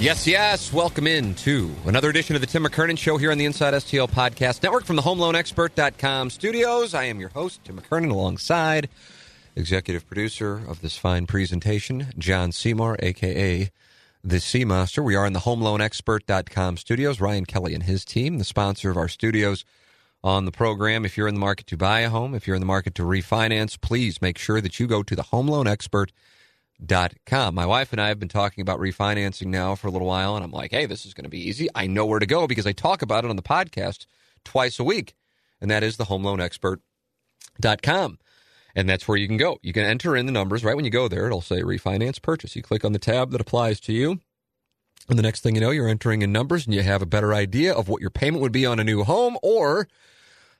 Yes, yes. Welcome in to another edition of the Tim McKernan Show here on the Inside STL Podcast Network from the HomeLoanExpert.com studios. I am your host, Tim McKernan, alongside executive producer of this fine presentation, John Seymour, a.k.a. the Sea Master. We are in the HomeLoanExpert.com studios. Ryan Kelley and his team, the sponsor of our studios on the program. If you're in the market to buy a home, if you're in the market to refinance, please make sure that you go to the HomeLoanExpert.com Com. My wife and I have been talking about refinancing now for a little while, and I'm like, hey, this is going to be easy. I know where to go because I talk about it on the podcast twice a week, and that is the homeloanexpert.com. And that's where you can go. You can enter in the numbers right when you go there. It'll say refinance purchase. You click on the tab that applies to you. And the next thing you know, you're entering in numbers and you have a better idea of what your payment would be on a new home or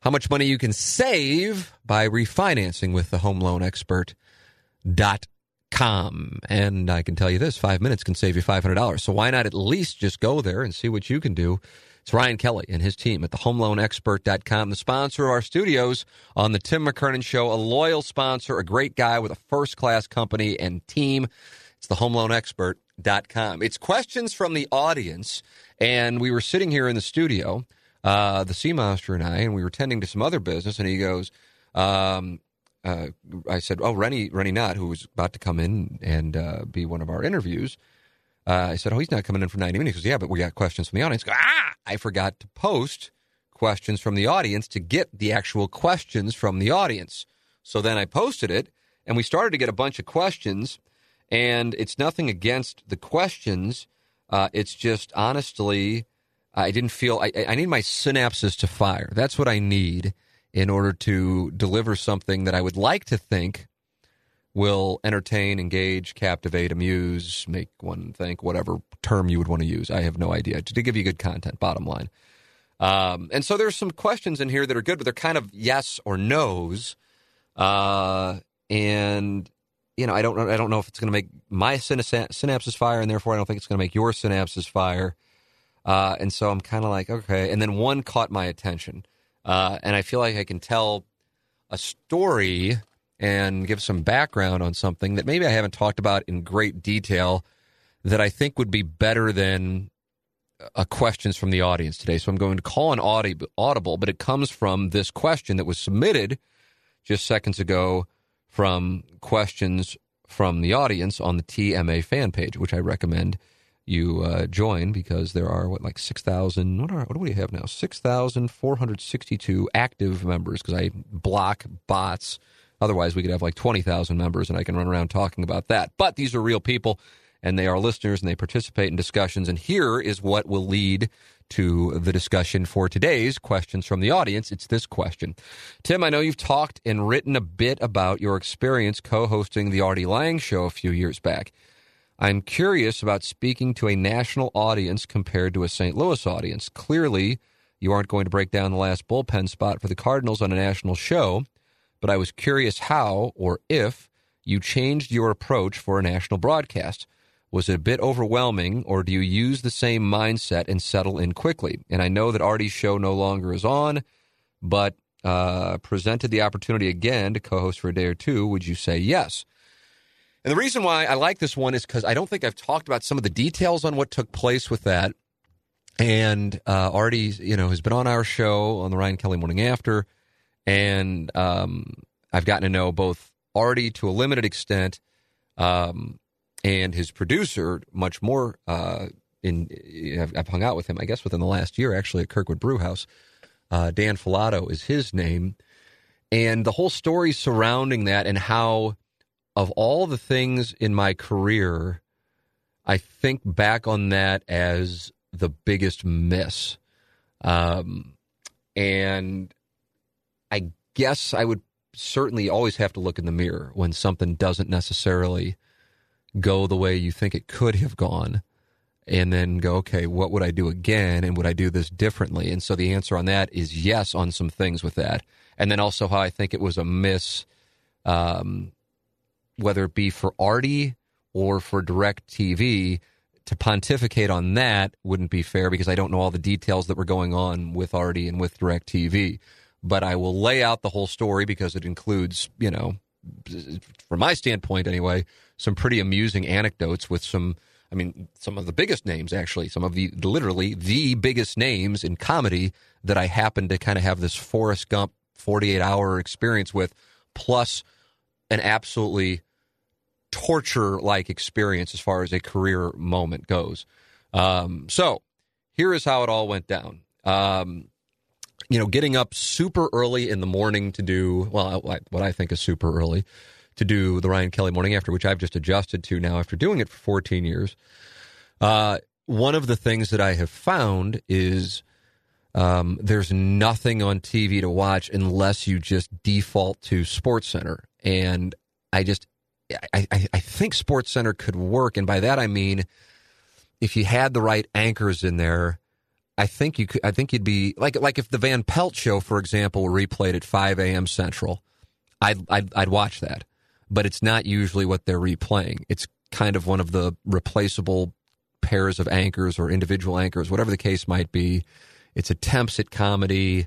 how much money you can save by refinancing with the homeloanexpert.com com. And I can tell you this five minutes can save you $500. So why not at least just go there and see what you can do? It's Ryan Kelley and his team at the homeloanexpert.com, the sponsor of our studios on the Tim McKernan Show, a loyal sponsor, a great guy with a first class company and team. It's the homeloanexpert.com. It's questions from the audience. And we were sitting here in the studio, uh, the Sea Monster and I, and we were tending to some other business. And he goes, um, uh, I said, "Oh, Rennie, Rennie Knott, who was about to come in and uh, be one of our interviews." Uh, I said, "Oh, he's not coming in for ninety minutes." He goes, "Yeah, but we got questions from the audience." Go, ah, I forgot to post questions from the audience to get the actual questions from the audience. So then I posted it, and we started to get a bunch of questions. And it's nothing against the questions. Uh, it's just honestly, I didn't feel I, I need my synapses to fire. That's what I need in order to deliver something that I would like to think will entertain, engage, captivate, amuse, make one think, whatever term you would want to use. I have no idea. To give you good content, bottom line. Um, and so there's some questions in here that are good, but they're kind of yes or no's. Uh, and you know, I don't know. I don't know if it's going to make my synapses fire, and therefore I don't think it's going to make your synapses fire. Uh, and so I'm kind of like, okay. And then one caught my attention. Uh, and I feel like I can tell a story and give some background on something that maybe I haven't talked about in great detail that I think would be better than a questions from the audience today. So I'm going to call an audible, but it comes from this question that was submitted just seconds ago from questions from the audience on the TMA fan page, which I recommend you uh, join because there are what like six thousand. What are what do we have now? Six thousand four hundred sixty-two active members because I block bots. Otherwise, we could have like twenty thousand members, and I can run around talking about that. But these are real people, and they are listeners, and they participate in discussions. And here is what will lead to the discussion for today's questions from the audience. It's this question. Tim, I know you've talked and written a bit about your experience co hosting the Artie Lange show a few years back. I'm curious about speaking to a national audience compared to a St. Louis audience. Clearly, you aren't going to break down the last bullpen spot for the Cardinals on a national show, but I was curious how or if you changed your approach for a national broadcast. Was it a bit overwhelming, or do you use the same mindset and settle in quickly? And I know that Artie's show no longer is on, but uh, presented the opportunity again to co host for a day or two, would you say yes? And the reason why I like this one is because I don't think I've talked about some of the details on what took place with that. and uh, Artie, you know, has been on our show on the Ryan Kelley Morning After, and um, I've gotten to know both Artie to a limited extent, um, and his producer much more. Uh, in I've, I've, hung out with him, I guess, within the last year, actually, at Kirkwood Brewhouse. Uh, Dan Filato is his name, and the whole story surrounding that, and how of all the things in my career, I think back on that as the biggest miss. Um, and I guess I would certainly always have to look in the mirror when something doesn't necessarily go the way you think it could have gone. And then go, okay, what would I do again? And would I do this differently? And so the answer on that is yes on some things with that. And then also how I think it was a miss, um, whether it be for Artie or for DirecTV to pontificate on that wouldn't be fair because I don't know all the details that were going on with Artie and with DirecTV. But I will lay out the whole story because it includes, you know, from my standpoint anyway, some pretty amusing anecdotes with some, I mean, some of the biggest names actually, some of the literally the biggest names in comedy that I happen to kind of have this Forrest Gump 48 hour experience with, plus an absolutely torture like experience as far as a career moment goes. Um, so here is how it all went down. Um, you know, getting up super early in the morning to do, well, what I think is super early to do the Ryan Kelley morning after, which I've just adjusted to now after doing it for 14 years. Uh, one of the things that I have found is um, there's nothing on TV to watch unless you just default to Sports Center. And I just I, I, I think Sports Center could work, and by that I mean if you had the right anchors in there, I think you could. I think you'd be like like if the Van Pelt show, for example, were replayed at 5 a.m. Central, I'd, I'd I'd watch that. But it's not usually what they're replaying. It's kind of one of the replaceable pairs of anchors or individual anchors, whatever the case might be. It's attempts at comedy.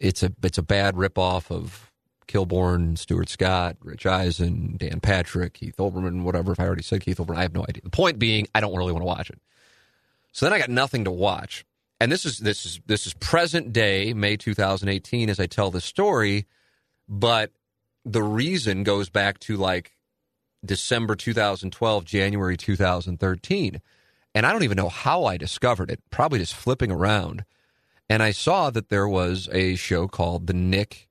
It's a it's a bad ripoff of Kilborn, Stuart Scott, Rich Eisen, Dan Patrick, Keith Olbermann, whatever. If I already said Keith Olbermann, I have no idea. The point being, I don't really want to watch it. So then I got nothing to watch. And this is this is this is present day, May 2018, as I tell this story. But the reason goes back to like December 2012, January 2013. And I don't even know how I discovered it, probably just flipping around. And I saw that there was a show called The Nick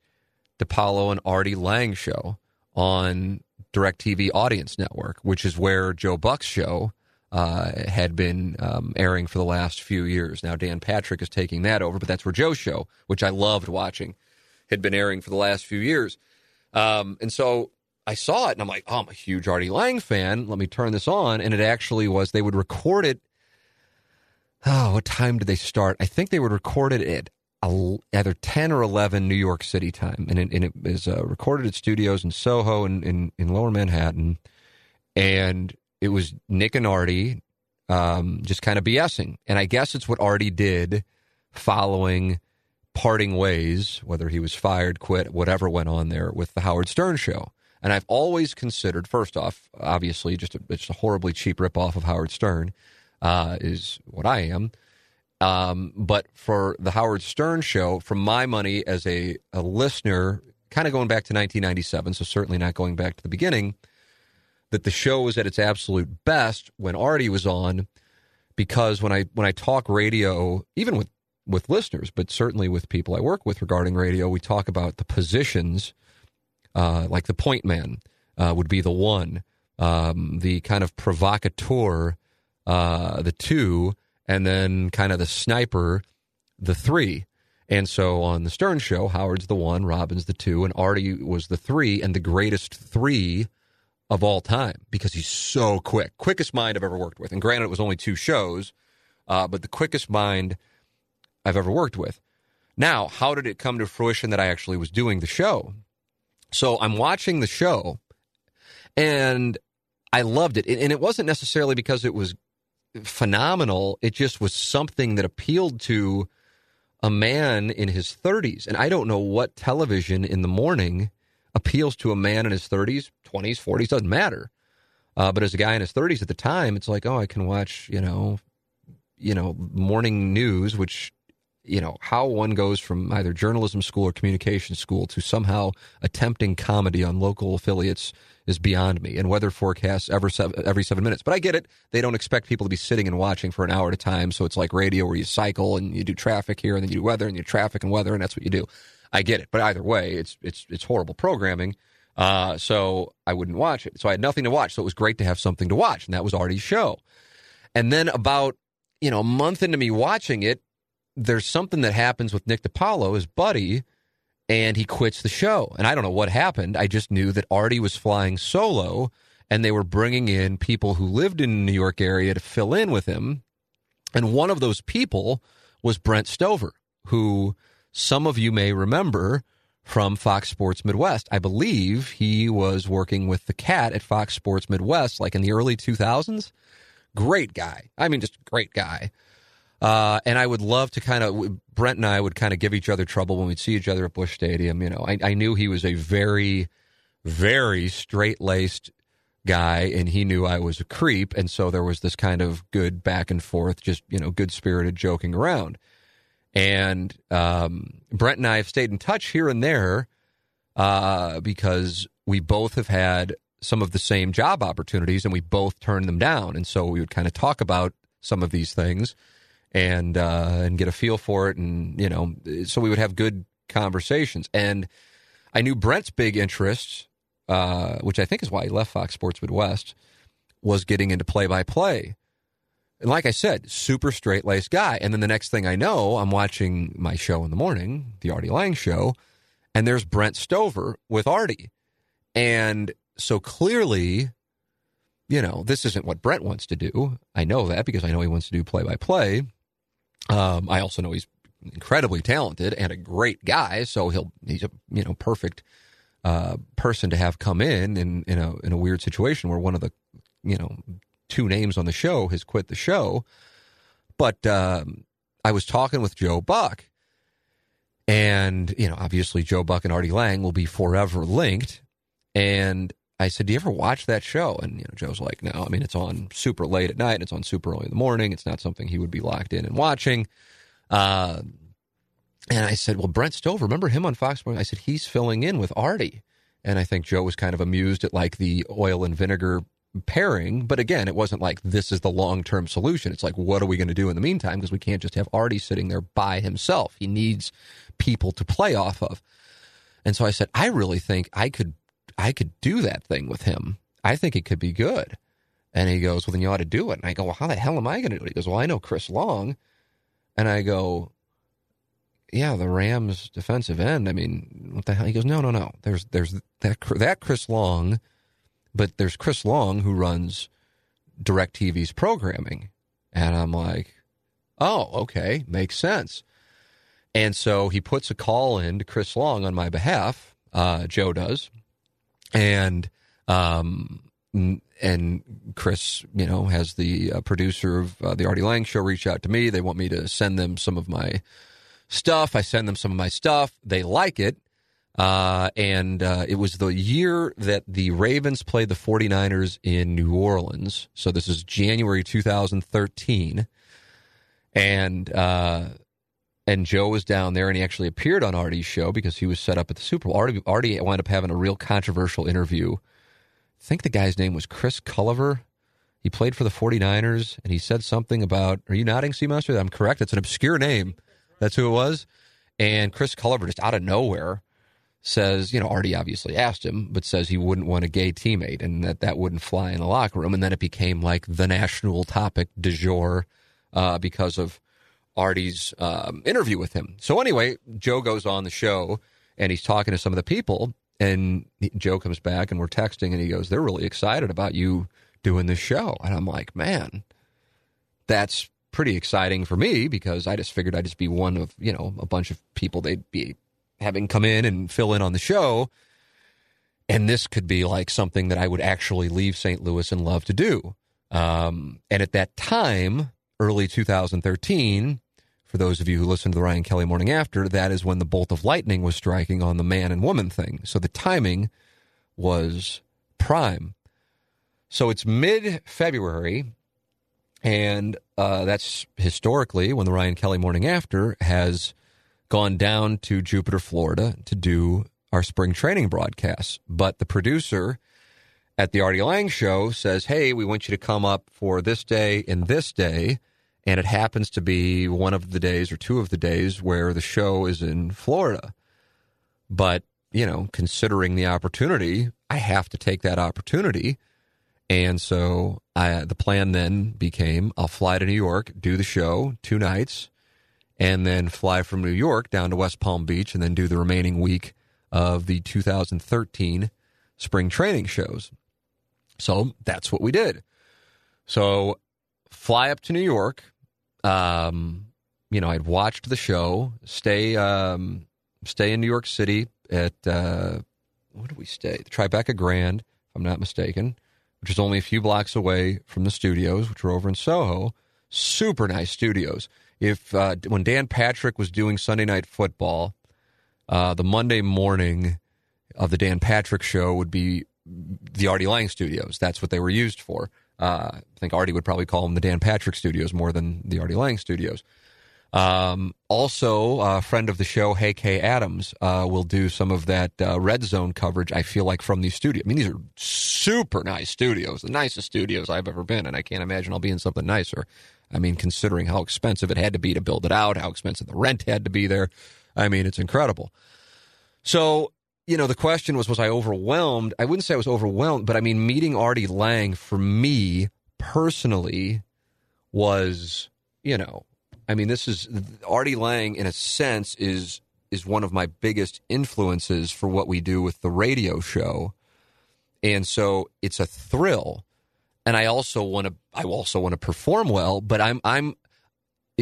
DiPaolo and Artie Lange show on DirecTV Audience Network, which is where Joe Buck's show uh, had been um, airing for the last few years. Now Dan Patrick is taking that over, but that's where Joe's show, which I loved watching, had been airing for the last few years. Um, and so I saw it and I'm like, oh, I'm a huge Artie Lange fan. Let me turn this on. And it actually was, they would record it. Oh, what time did they start? I think they would record it at either 10 or 11 New York City time. And it, and it is uh, recorded at studios in Soho and in, in, lower Manhattan. And it was Nick and Artie um, just kind of BSing. And I guess it's what Artie did following parting ways, whether he was fired, quit, whatever went on there with the Howard Stern show. And I've always considered, first off, obviously, just a, it's a horribly cheap ripoff of Howard Stern, uh, is what I am. Um, but for the Howard Stern show, from my money as a, a listener, kind of going back to 1997, so certainly not going back to the beginning, that the show was at its absolute best when Artie was on, because when I when I talk radio, even with with listeners, but certainly with people I work with regarding radio, we talk about the positions, uh, like the point man uh, would be the one, um, the kind of provocateur, uh, the two and then kind of the sniper, the three. And so on the Stern Show, Howard's the one, Robin's the two, and Artie was the three, and the greatest three of all time because he's so quick. Quickest mind I've ever worked with. And granted, it was only two shows, uh, but the quickest mind I've ever worked with. Now, how did it come to fruition that I actually was doing the show? So I'm watching the show, and I loved it. And it wasn't necessarily because it was phenomenal. It just was something that appealed to a man in his 30s. And I don't know what television in the morning appeals to a man in his 30s, 20s, 40s, doesn't matter. Uh, but as a guy in his 30s at the time, it's like, oh, I can watch, you know, you know, morning news, which, you know, how one goes from either journalism school or communication school to somehow attempting comedy on local affiliates is beyond me. And weather forecasts every seven, every seven minutes. But I get it. They don't expect people to be sitting and watching for an hour at a time. So it's like radio where you cycle and you do traffic here and then you do weather and you traffic and weather and that's what you do. I get it. But either way, it's it's it's horrible programming. Uh, so I wouldn't watch it. So I had nothing to watch. So it was great to have something to watch, and that was Artie's show. And then about you know a month into me watching it, there's something that happens with Nick DiPaolo, his buddy, and he quits the show. And I don't know what happened. I just knew that Artie was flying solo, and they were bringing in people who lived in the New York area to fill in with him. And one of those people was Brent Stover, who some of you may remember from Fox Sports Midwest. I believe he was working with the cat at Fox Sports Midwest like in the early 2000s. Great guy. I mean, just great guy. Uh, and I would love to kind of, Brent and I would kind of give each other trouble when we'd see each other at Busch Stadium. You know, I, I knew he was a very, very straight laced guy and he knew I was a creep. And so there was this kind of good back and forth, just, you know, good spirited joking around. And um, Brent and I have stayed in touch here and there uh, because we both have had some of the same job opportunities and we both turned them down. And so we would kind of talk about some of these things and uh, and get a feel for it. And, you know, so we would have good conversations. And I knew Brent's big interest, uh, which I think is why he left Fox Sports Midwest, was getting into play by play. And like I said, super straight laced guy. And then the next thing I know, I'm watching my show in the morning, the Artie Lange show, and there's Brent Stover with Artie. And so clearly, you know, this isn't what Brent wants to do. I know that because I know he wants to do play by play. I also know he's incredibly talented and a great guy. So he'll, he's a, you know, perfect uh, person to have come in, in in a in a weird situation where one of the you know two names on the show has quit the show. But um, I was talking with Joe Buck, and you know, obviously Joe Buck and Artie Lange will be forever linked. And I said, "Do you ever watch that show?" And you know, Joe's like, "No, I mean it's on super late at night. It's on super early in the morning. It's not something he would be locked in and watching." Uh, and I said, "Well, Brent Stover, remember him on Fox Sports?" I said, "He's filling in with Artie." And I think Joe was kind of amused at like the oil and vinegar pairing. But again, it wasn't like this is the long term solution. It's like, what are we going to do in the meantime? Because we can't just have Artie sitting there by himself. He needs people to play off of. And so I said, I really think I could, I could do that thing with him. I think it could be good. And he goes, well, then you ought to do it. And I go, well, how the hell am I going to do it? He goes, well, I know Chris Long. And I go, yeah, the Rams defensive end. I mean, what the hell? He goes, no, no, no. There's, there's that, that Chris Long but there's Chris Long who runs DirecTV's programming. And I'm like, oh, okay, makes sense. And so he puts a call in to Chris Long on my behalf. Uh, Joe does. And, um, and Chris, you know, has the uh, producer of uh, the Artie Lange show reach out to me. They want me to send them some of my stuff. I send them some of my stuff. They like it. Uh, and uh, it was the year that the Ravens played the 49ers in New Orleans. So this is January 2013. And uh, and Joe was down there, and he actually appeared on Artie's show because he was set up at the Super Bowl. Artie, Artie wound up having a real controversial interview. I think the guy's name was Chris Culliver. He played for the 49ers, and he said something about, are you nodding, Seamaster? I'm correct. It's an obscure name. That's who it was. And Chris Culliver, just out of nowhere, says, you know, Artie obviously asked him, but says he wouldn't want a gay teammate and that that wouldn't fly in the locker room. And then it became like the national topic du jour uh, because of Artie's um, interview with him. So anyway, Joe goes on the show and he's talking to some of the people. And Joe comes back and we're texting and he goes, they're really excited about you doing this show. And I'm like, man, that's pretty exciting for me because I just figured I'd just be one of, you know, a bunch of people they'd be having come in and fill in on the show. And this could be like something that I would actually leave St. Louis and love to do. Um, and at that time, early 2013, for those of you who listen to the Ryan Kelley Morning After, that is when the bolt of lightning was striking on the man and woman thing. So the timing was prime. So it's mid February, and uh, that's historically when the Ryan Kelley Morning After has gone down to Jupiter, Florida to do our spring training broadcasts. But the producer at the Artie Lange show says, Hey, we want you to come up for this day and this day. And it happens to be one of the days or two of the days where the show is in Florida. But, you know, considering the opportunity, I have to take that opportunity. And so I, the plan then became I'll fly to New York, do the show two nights, and then fly from New York down to West Palm Beach and then do the remaining week of the 2013 spring training shows. So that's what we did. So fly up to New York. Um, you know, I'd watched the show, stay um, stay in New York City at uh, what did we stay? The Tribeca Grand, if I'm not mistaken, which is only a few blocks away from the studios, which are over in Soho. Super nice studios. If uh, when Dan Patrick was doing Sunday Night Football, uh, the Monday morning of the Dan Patrick show would be the Artie Lange studios. That's what they were used for. Uh, I think Artie would probably call them the Dan Patrick studios more than the Artie Lange studios. Um, also, a friend of the show, Hey Kay Adams, uh, will do some of that uh, red zone coverage. I feel like from these studios. I mean, these are super nice studios, the nicest studios I've ever been, and I can't imagine I'll be in something nicer. I mean, considering how expensive it had to be to build it out, how expensive the rent had to be there. I mean, it's incredible. So, you know, the question was, was I overwhelmed? I wouldn't say I was overwhelmed, but I mean, meeting Artie Lange for me personally was, you know, I mean, this is Artie Lange in a sense is is one of my biggest influences for what we do with the radio show. And so it's a thrill. And I also want to I also want to perform well, but I'm I'm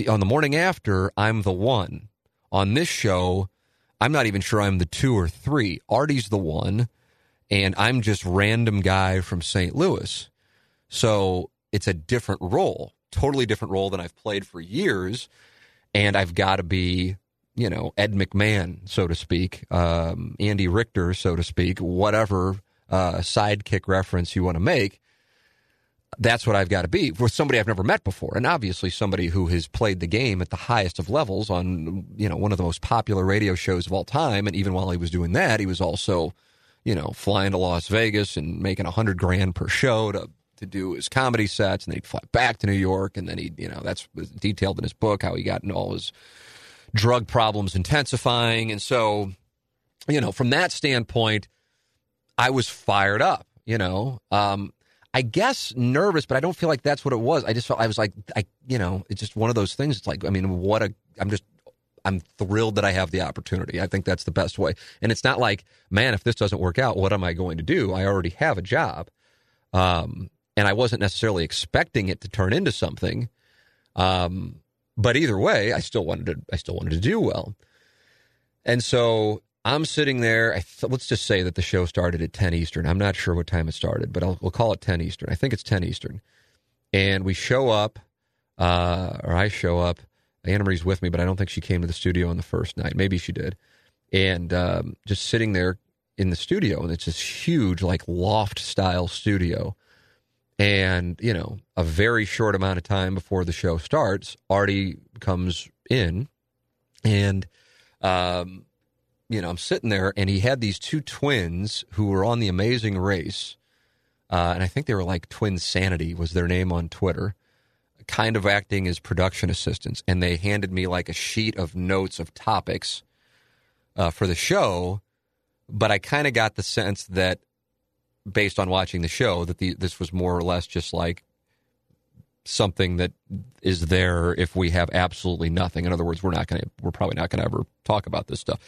on the morning after, I'm the one. On this show, I'm not even sure I'm the two or three. Artie's the one, and I'm just random guy from St. Louis. So it's a different role totally different role than I've played for years, and I've got to be, you know, Ed McMahon, so to speak, um, Andy Richter, so to speak, whatever uh, sidekick reference you want to make. That's what I've got to be with somebody I've never met before, and obviously somebody who has played the game at the highest of levels on, you know, one of the most popular radio shows of all time. And even while he was doing that, he was also, you know, flying to Las Vegas and making a hundred grand per show to to do his comedy sets, and then he'd fly back to New York, and then he, you know, that's detailed in his book how he got in all his drug problems intensifying, and so, you know, from that standpoint, I was fired up. You know, um, I guess nervous, but I don't feel like that's what it was. I just felt I was like, I, you know, it's just one of those things. It's like, I mean, what a, I'm just I'm thrilled that I have the opportunity. I think that's the best way. And it's not like, man, if this doesn't work out, what am I going to do? I already have a job. Um, and I wasn't necessarily expecting it to turn into something. Um, but either way, I still wanted to. I still wanted to do well, and so I'm sitting there. Th- let's just say that the show started at 10 Eastern. I'm not sure what time it started, but I'll, we'll call it 10 Eastern. I think it's 10 Eastern, and we show up, uh, or I show up. Anna Marie's with me, but I don't think she came to the studio on the first night. Maybe she did, and um, just sitting there in the studio, and it's this huge, like loft style studio and, you know, a very short amount of time before the show starts, Artie comes in and, um, you know, I'm sitting there and he had these two twins who were on the amazing race. Uh, and I think they were like Twin Sanity was their name on Twitter, kind of acting as production assistants. And they handed me like a sheet of notes of topics uh, for the show. But I kind of got the sense that based on watching the show that the, this was more or less just like something that is there if we have absolutely nothing. In other words, we're not going to, we're probably not going to ever talk about this stuff.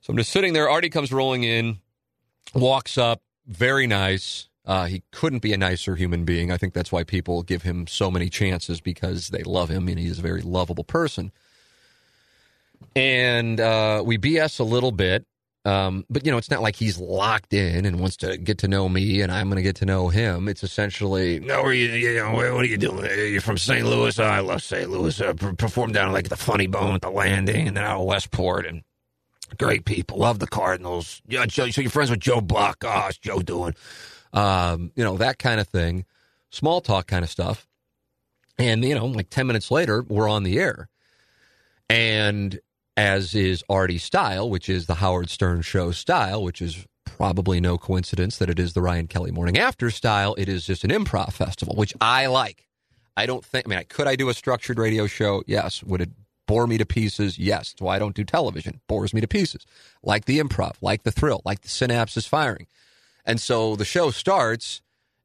So I'm just sitting there. Artie comes rolling in, walks up, very nice. Uh, he couldn't be a nicer human being. I think that's why people give him so many chances because they love him and he's a very lovable person. And uh, we BS a little bit. Um, but you know, it's not like he's locked in and wants to get to know me, and I'm going to get to know him. It's essentially, no, are you, you know, what are you doing? You're from St. Louis. Oh, I love St. Louis. I performed down like the Funny Bone at the Landing, and then out of Westport, and great people. Love the Cardinals. Yeah, Joe, so you're friends with Joe Buck. Oh, how's Joe doing? Um, you know that kind of thing, small talk kind of stuff. And, you know, like 10 minutes later, we're on the air. And as is Artie's style, which is the Howard Stern show style, which is probably no coincidence that it is the Ryan Kelley Morning After style. It is just an improv festival, which I like. I don't think, I mean, could I do a structured radio show? Yes. Would it bore me to pieces? Yes. That's why I don't do television. Bores me to pieces. Like the improv, like the thrill, like the synapses firing. And so the show starts,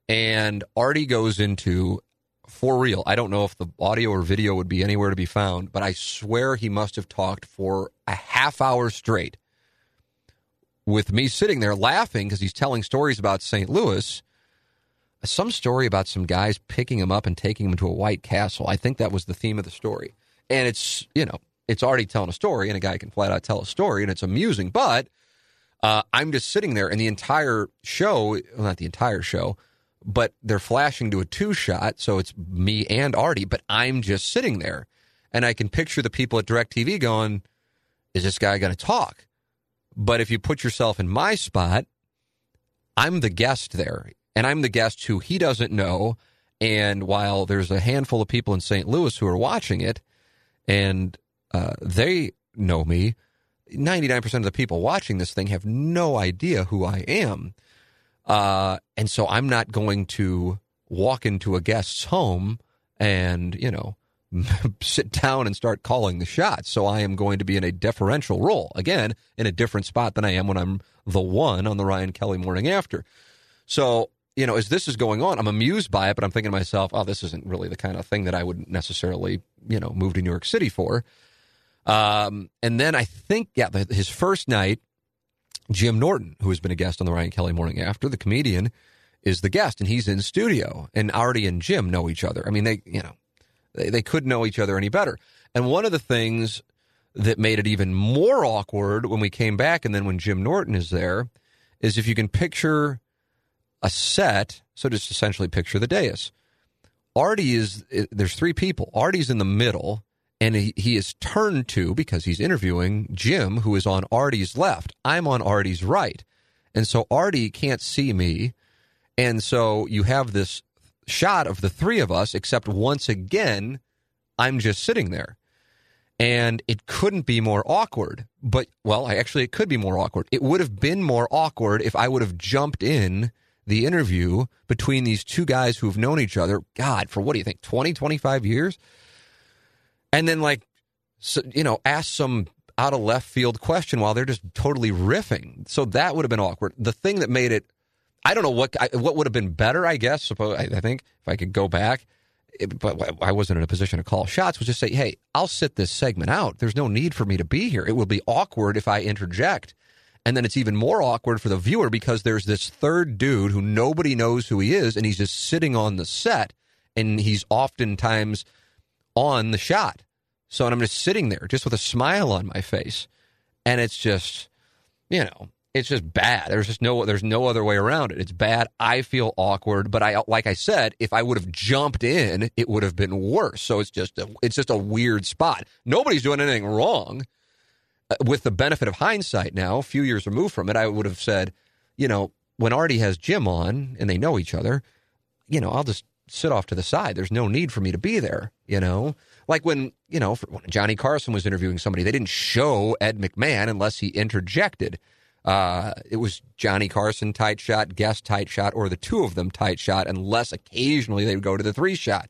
and Artie goes into for real. I don't know if the audio or video would be anywhere to be found, but I swear he must have talked for a half hour straight with me sitting there laughing because he's telling stories about St. Louis. Some story about some guys picking him up and taking him to a White Castle. I think that was the theme of the story. And it's, you know, it's already telling a story, and a guy can flat out tell a story, and it's amusing. But uh, I'm just sitting there, and the entire show, well, not the entire show, but they're flashing to a two shot, so it's me and Artie, but I'm just sitting there. And I can picture the people at DirecTV going, Is this guy going to talk? But if you put yourself in my spot, I'm the guest there, and I'm the guest who he doesn't know. And while there's a handful of people in St. Louis who are watching it, and uh, they know me, 99% of the people watching this thing have no idea who I am. Uh, and so I'm not going to walk into a guest's home and, you know, sit down and start calling the shots. So I am going to be in a deferential role, again, in a different spot than I am when I'm the one on the Ryan Kelley morning after. So, you know, as this is going on, I'm amused by it, but I'm thinking to myself, oh, this isn't really the kind of thing that I would necessarily, you know, move to New York City for. Um, and then I think, yeah, his first night, Jim Norton, who has been a guest on the Ryan Kelley Morning After, the comedian, is the guest, and he's in studio. And Artie and Jim know each other. I mean, they, you know, they, they couldn't know each other any better. And one of the things that made it even more awkward when we came back, and then when Jim Norton is there, is if you can picture a set. So just essentially picture the dais. Artie is there's three people. Artie's in the middle and he, he is turned to because he's interviewing Jim, who is on Artie's left. I'm on Artie's right. And so Artie can't see me. And so you have this shot of the three of us, except once again, I'm just sitting there. And it couldn't be more awkward. But, well, actually, it could be more awkward. It would have been more awkward if I would have jumped in the interview between these two guys who have known each other, God, for what do you think, 20, 25 years? and then like so, you know ask some out of left field question while they're just totally riffing. So that would have been awkward. The thing that made it, I don't know what what would have been better. I guess suppose I, I think if I could go back, it, but I wasn't in a position to call shots. Was just say, hey, I'll sit this segment out. There's no need for me to be here. It will be awkward if I interject. And then it's even more awkward for the viewer because there's this third dude who nobody knows who he is, and he's just sitting on the set, and he's oftentimes on the shot. So and I'm just sitting there just with a smile on my face. And it's just, you know, it's just bad. There's just no there's no other way around it. It's bad. I feel awkward, but I like I said, if I would have jumped in, it would have been worse. So it's just a, it's just a weird spot. Nobody's doing anything wrong. Uh, with the benefit of hindsight now, a few years removed from it, I would have said, you know, when Artie has Jim on and they know each other, you know, I'll just sit off to the side. There's no need for me to be there, you know? Like when, you know, when Johnny Carson was interviewing somebody, they didn't show Ed McMahon unless he interjected. Uh, it was Johnny Carson tight shot, guest tight shot, or the two of them tight shot, unless occasionally they would go to the three shot.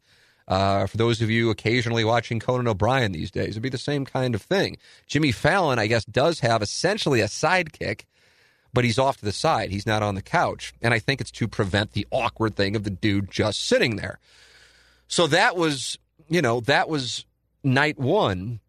Uh, for those of you occasionally watching Conan O'Brien these days, it'd be the same kind of thing. Jimmy Fallon, I guess, does have essentially a sidekick but he's off to the side. He's not on the couch. And I think it's to prevent the awkward thing of the dude just sitting there. So that was, you know, that was night one.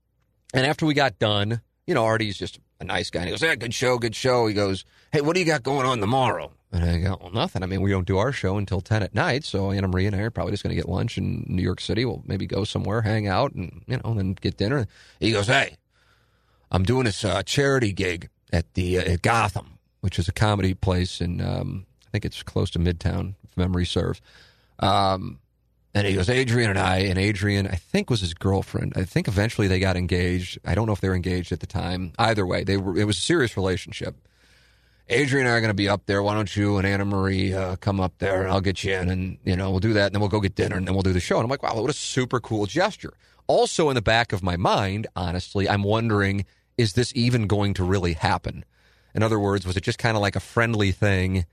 And after we got done, you know, Artie's just a nice guy. And he goes, Yeah, good show, good show. He goes, Hey, what do you got going on tomorrow? And I go, Well, nothing. I mean, we don't do our show until 10 at night. So Anna Marie and I are probably just going to get lunch in New York City. We'll maybe go somewhere, hang out, and, you know, then get dinner. He goes, Hey, I'm doing this uh, charity gig at the uh, at Gotham which is a comedy place in um, I think it's close to Midtown, if memory serves. Um, and he goes, Adrian and I, and Adrian, I think was his girlfriend. I think eventually they got engaged. I don't know if they were engaged at the time. Either way, they were. It was a serious relationship. Adrian and I are going to be up there. Why don't you and Anna Marie uh, come up there and I'll get you in and, you know, we'll do that and then we'll go get dinner and then we'll do the show. And I'm like, wow, what a super cool gesture. Also, in the back of my mind, honestly, I'm wondering, is this even going to really happen? In other words, was it just kind of like a friendly thing?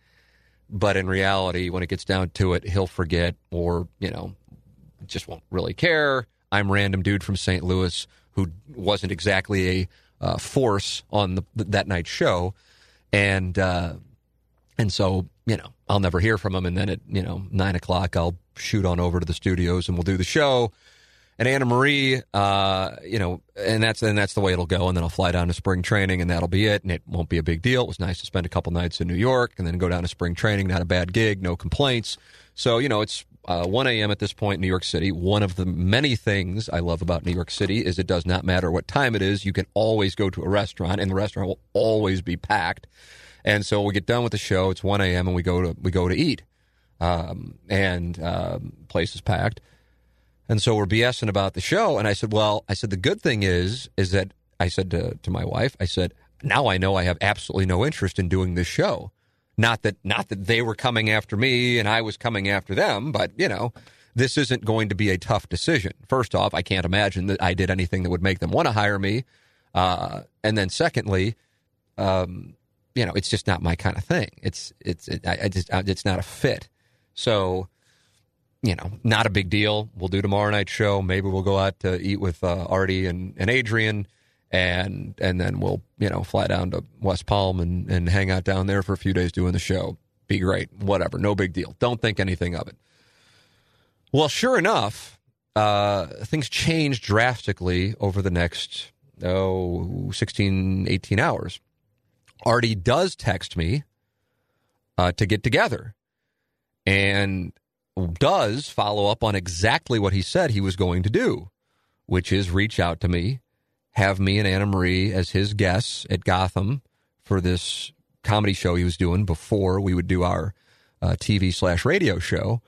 But in reality, when it gets down to it, he'll forget or, you know, just won't really care. I'm random dude from St. Louis who wasn't exactly a uh, force on the, that night's show, and uh, and so you know I'll never hear from him. And then at you know nine o'clock, I'll shoot on over to the studios and we'll do the show. And Anna Marie, uh, you know, and that's and that's the way it'll go. And then I'll fly down to spring training, and that'll be it. And it won't be a big deal. It was nice to spend a couple nights in New York, and then go down to spring training. Not a bad gig, no complaints. So you know, it's uh, 1 a.m. at this point in New York City. One of the many things I love about New York City is it does not matter what time it is. You can always go to a restaurant, and the restaurant will always be packed. And so we get done with the show. It's 1 a.m. and we go to we go to eat, um, and um, place is packed. And so we're BSing about the show. And I said, well, I said the good thing is is that I said to, to my wife, I said, now I know I have absolutely no interest in doing this show. Not that not that they were coming after me and I was coming after them, but you know, this isn't going to be a tough decision. First off, I can't imagine that I did anything that would make them want to hire me. Uh, and then secondly, um, you know, it's just not my kind of thing. It's it's it, I, I just it's not a fit. So, you know, not a big deal. We'll do tomorrow night's show. Maybe we'll go out to eat with uh, Artie and, and Adrian and and then we'll you know fly down to West Palm and and hang out down there for a few days doing the show. Be great, whatever, no big deal. Don't think anything of it. Well, sure enough, uh, things changed drastically over the next oh 16, 18 hours. Artie does text me uh, to get together, and does follow up on exactly what he said he was going to do, which is reach out to me have me and Anna Marie as his guests at Gotham for this comedy show he was doing before we would do our uh, TV slash radio show,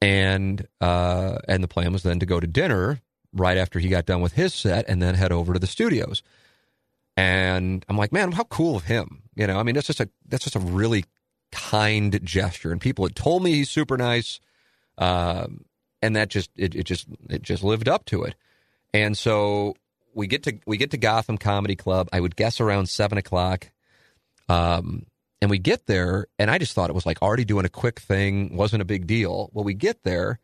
and uh, and the plan was then to go to dinner right after he got done with his set, and then head over to the studios. And I'm like, man, how cool of him, you know? I mean, that's just a that's just a really kind gesture, and people had told me he's super nice, um, and that just it, it just it just lived up to it. And so we get to we get to Gotham Comedy Club. I would guess around seven o'clock. Um, and we get there, and I just thought it was like already doing a quick thing, wasn't a big deal. Well, we get there,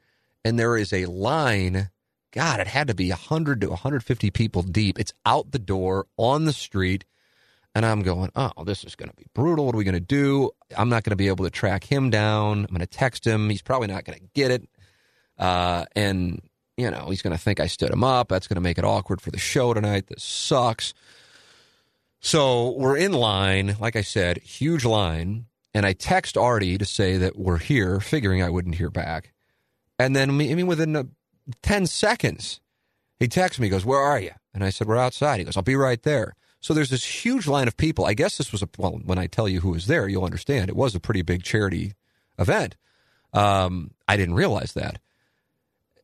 and there is a line. God, it had to be 100 to 150 people deep. It's out the door on the street. And I'm going, oh, this is going to be brutal. What are we going to do? I'm not going to be able to track him down. I'm going to text him. He's probably not going to get it. Uh, and you know, he's going to think I stood him up. That's going to make it awkward for the show tonight. This sucks. So we're in line. Like I said, huge line. And I text Artie to say that we're here, figuring I wouldn't hear back. And then, I mean, within a, 10 seconds, he texts me, he goes, Where are you? And I said, We're outside. He goes, I'll be right there. So there's this huge line of people. I guess this was a, well, when I tell you who was there, you'll understand. It was a pretty big charity event. Um, I didn't realize that.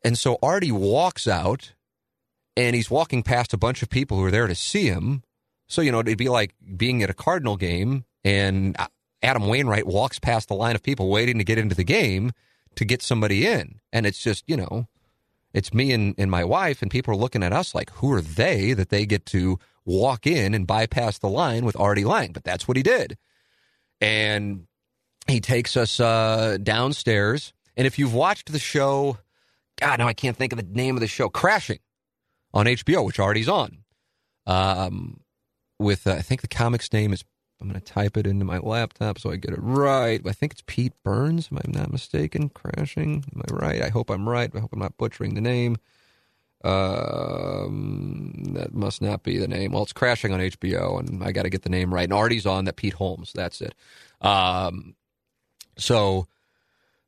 And so Artie walks out and he's walking past a bunch of people who are there to see him. So, you know, it'd be like being at a Cardinal game and Adam Wainwright walks past the line of people waiting to get into the game to get somebody in. And it's just, you know, it's me and, and my wife, and people are looking at us like, who are they that they get to walk in and bypass the line with Artie Lange? But that's what he did. And he takes us uh, downstairs. And if you've watched the show, God, now I can't think of the name of the show. Crashing on HBO, which Artie's on. Um, with uh, I think the comic's name is. I'm going to type it into my laptop so I get it right. I think it's Pete Burns. Am I not mistaken? Crashing. Am I right? I hope I'm right. I hope I'm not butchering the name. Um, that must not be the name. Well, it's crashing on HBO, and I got to get the name right. And Artie's on that. Pete Holmes. That's it. Um, so,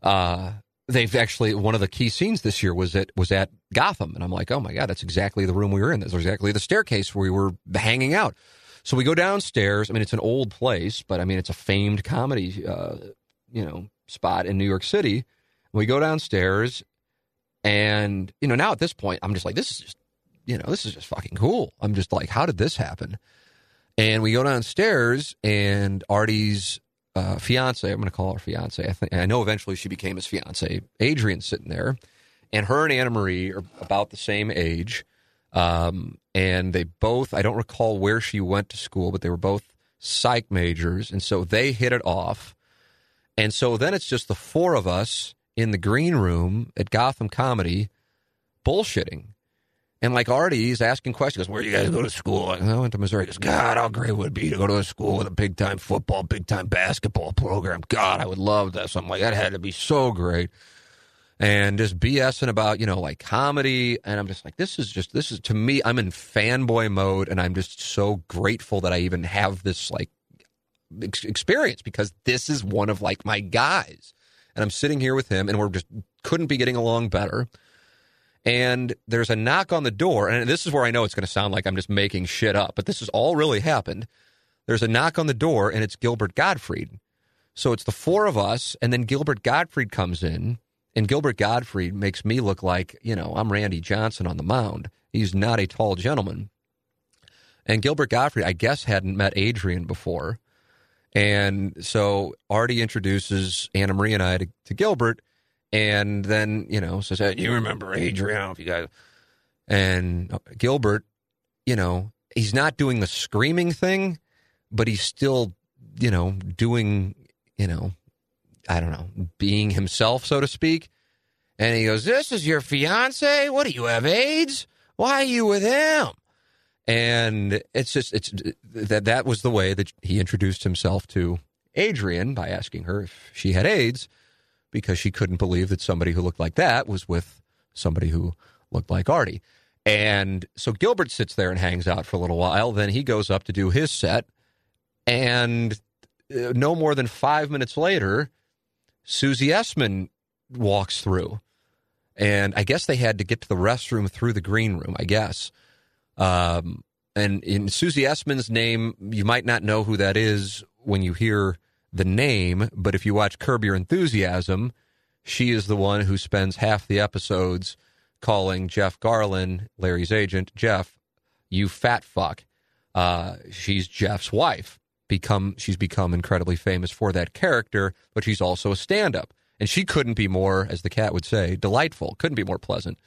uh, they've actually one of the key scenes this year was at was at Gotham, and I'm like, oh my god, that's exactly the room we were in. That's exactly the staircase where we were hanging out. So we go downstairs. I mean, it's an old place, but I mean, it's a famed comedy, uh, you know, spot in New York City. We go downstairs, and you know, now at this point, I'm just like, this is just, you know, this is just fucking cool. I'm just like, how did this happen? And we go downstairs, and Artie's uh, fiance, I'm going to call her fiance. I think I know eventually she became his fiance. Adrian's sitting there, and her and Anna Marie are about the same age. Um, and they both, I don't recall where she went to school, but they were both psych majors. And so they hit it off. And so then it's just the four of us in the green room at Gotham Comedy bullshitting. And like already, he's asking questions. Where do you guys go to school? Like, I went to Missouri. He goes, God, how great would it be to go to a school with a big time football, big time basketball program? God, I would love that. So I'm like, that had to be so great. And just BSing about, you know, like comedy. And I'm just like, this is just, this is to me, I'm in fanboy mode. And I'm just so grateful that I even have this like ex- experience because this is one of like my guys. And I'm sitting here with him and we're just couldn't be getting along better and there's a knock on the door. And this is where I know it's going to sound like I'm just making shit up, but this has all really happened. There's a knock on the door, and it's Gilbert Gottfried. So it's the four of us, and then Gilbert Gottfried comes in, and Gilbert Gottfried makes me look like, you know, I'm Randy Johnson on the mound. He's not a tall gentleman. And Gilbert Gottfried, I guess, hadn't met Adrian before. And so Artie introduces Anna Marie and I to, to Gilbert and then you know says, "You remember Adrian? If you guys," and uh, Gilbert, you know, he's not doing the screaming thing, but he's still, you know, doing, you know, I don't know, being himself, so to speak. And he goes, "This is your fiance? What do you have AIDS? Why are you with him?" And it's just it's that that was the way that he introduced himself to Adrian by asking her if she had AIDS because she couldn't believe that somebody who looked like that was with somebody who looked like Artie. And so Gilbert sits there and hangs out for a little while. Then he goes up to do his set. And uh, no more than five minutes later, Susie Essman walks through. And I guess they had to get to the restroom through the green room, I guess. Um, and in Susie Essman's name, you might not know who that is when you hear the name, but if you watch Curb Your Enthusiasm, she is the one who spends half the episodes calling Jeff Garlin, Larry's agent, Jeff, you fat fuck. Uh, she's Jeff's wife. Become she's become incredibly famous for that character, but she's also a stand-up, and she couldn't be more, as the cat would say, delightful. Couldn't be more pleasant,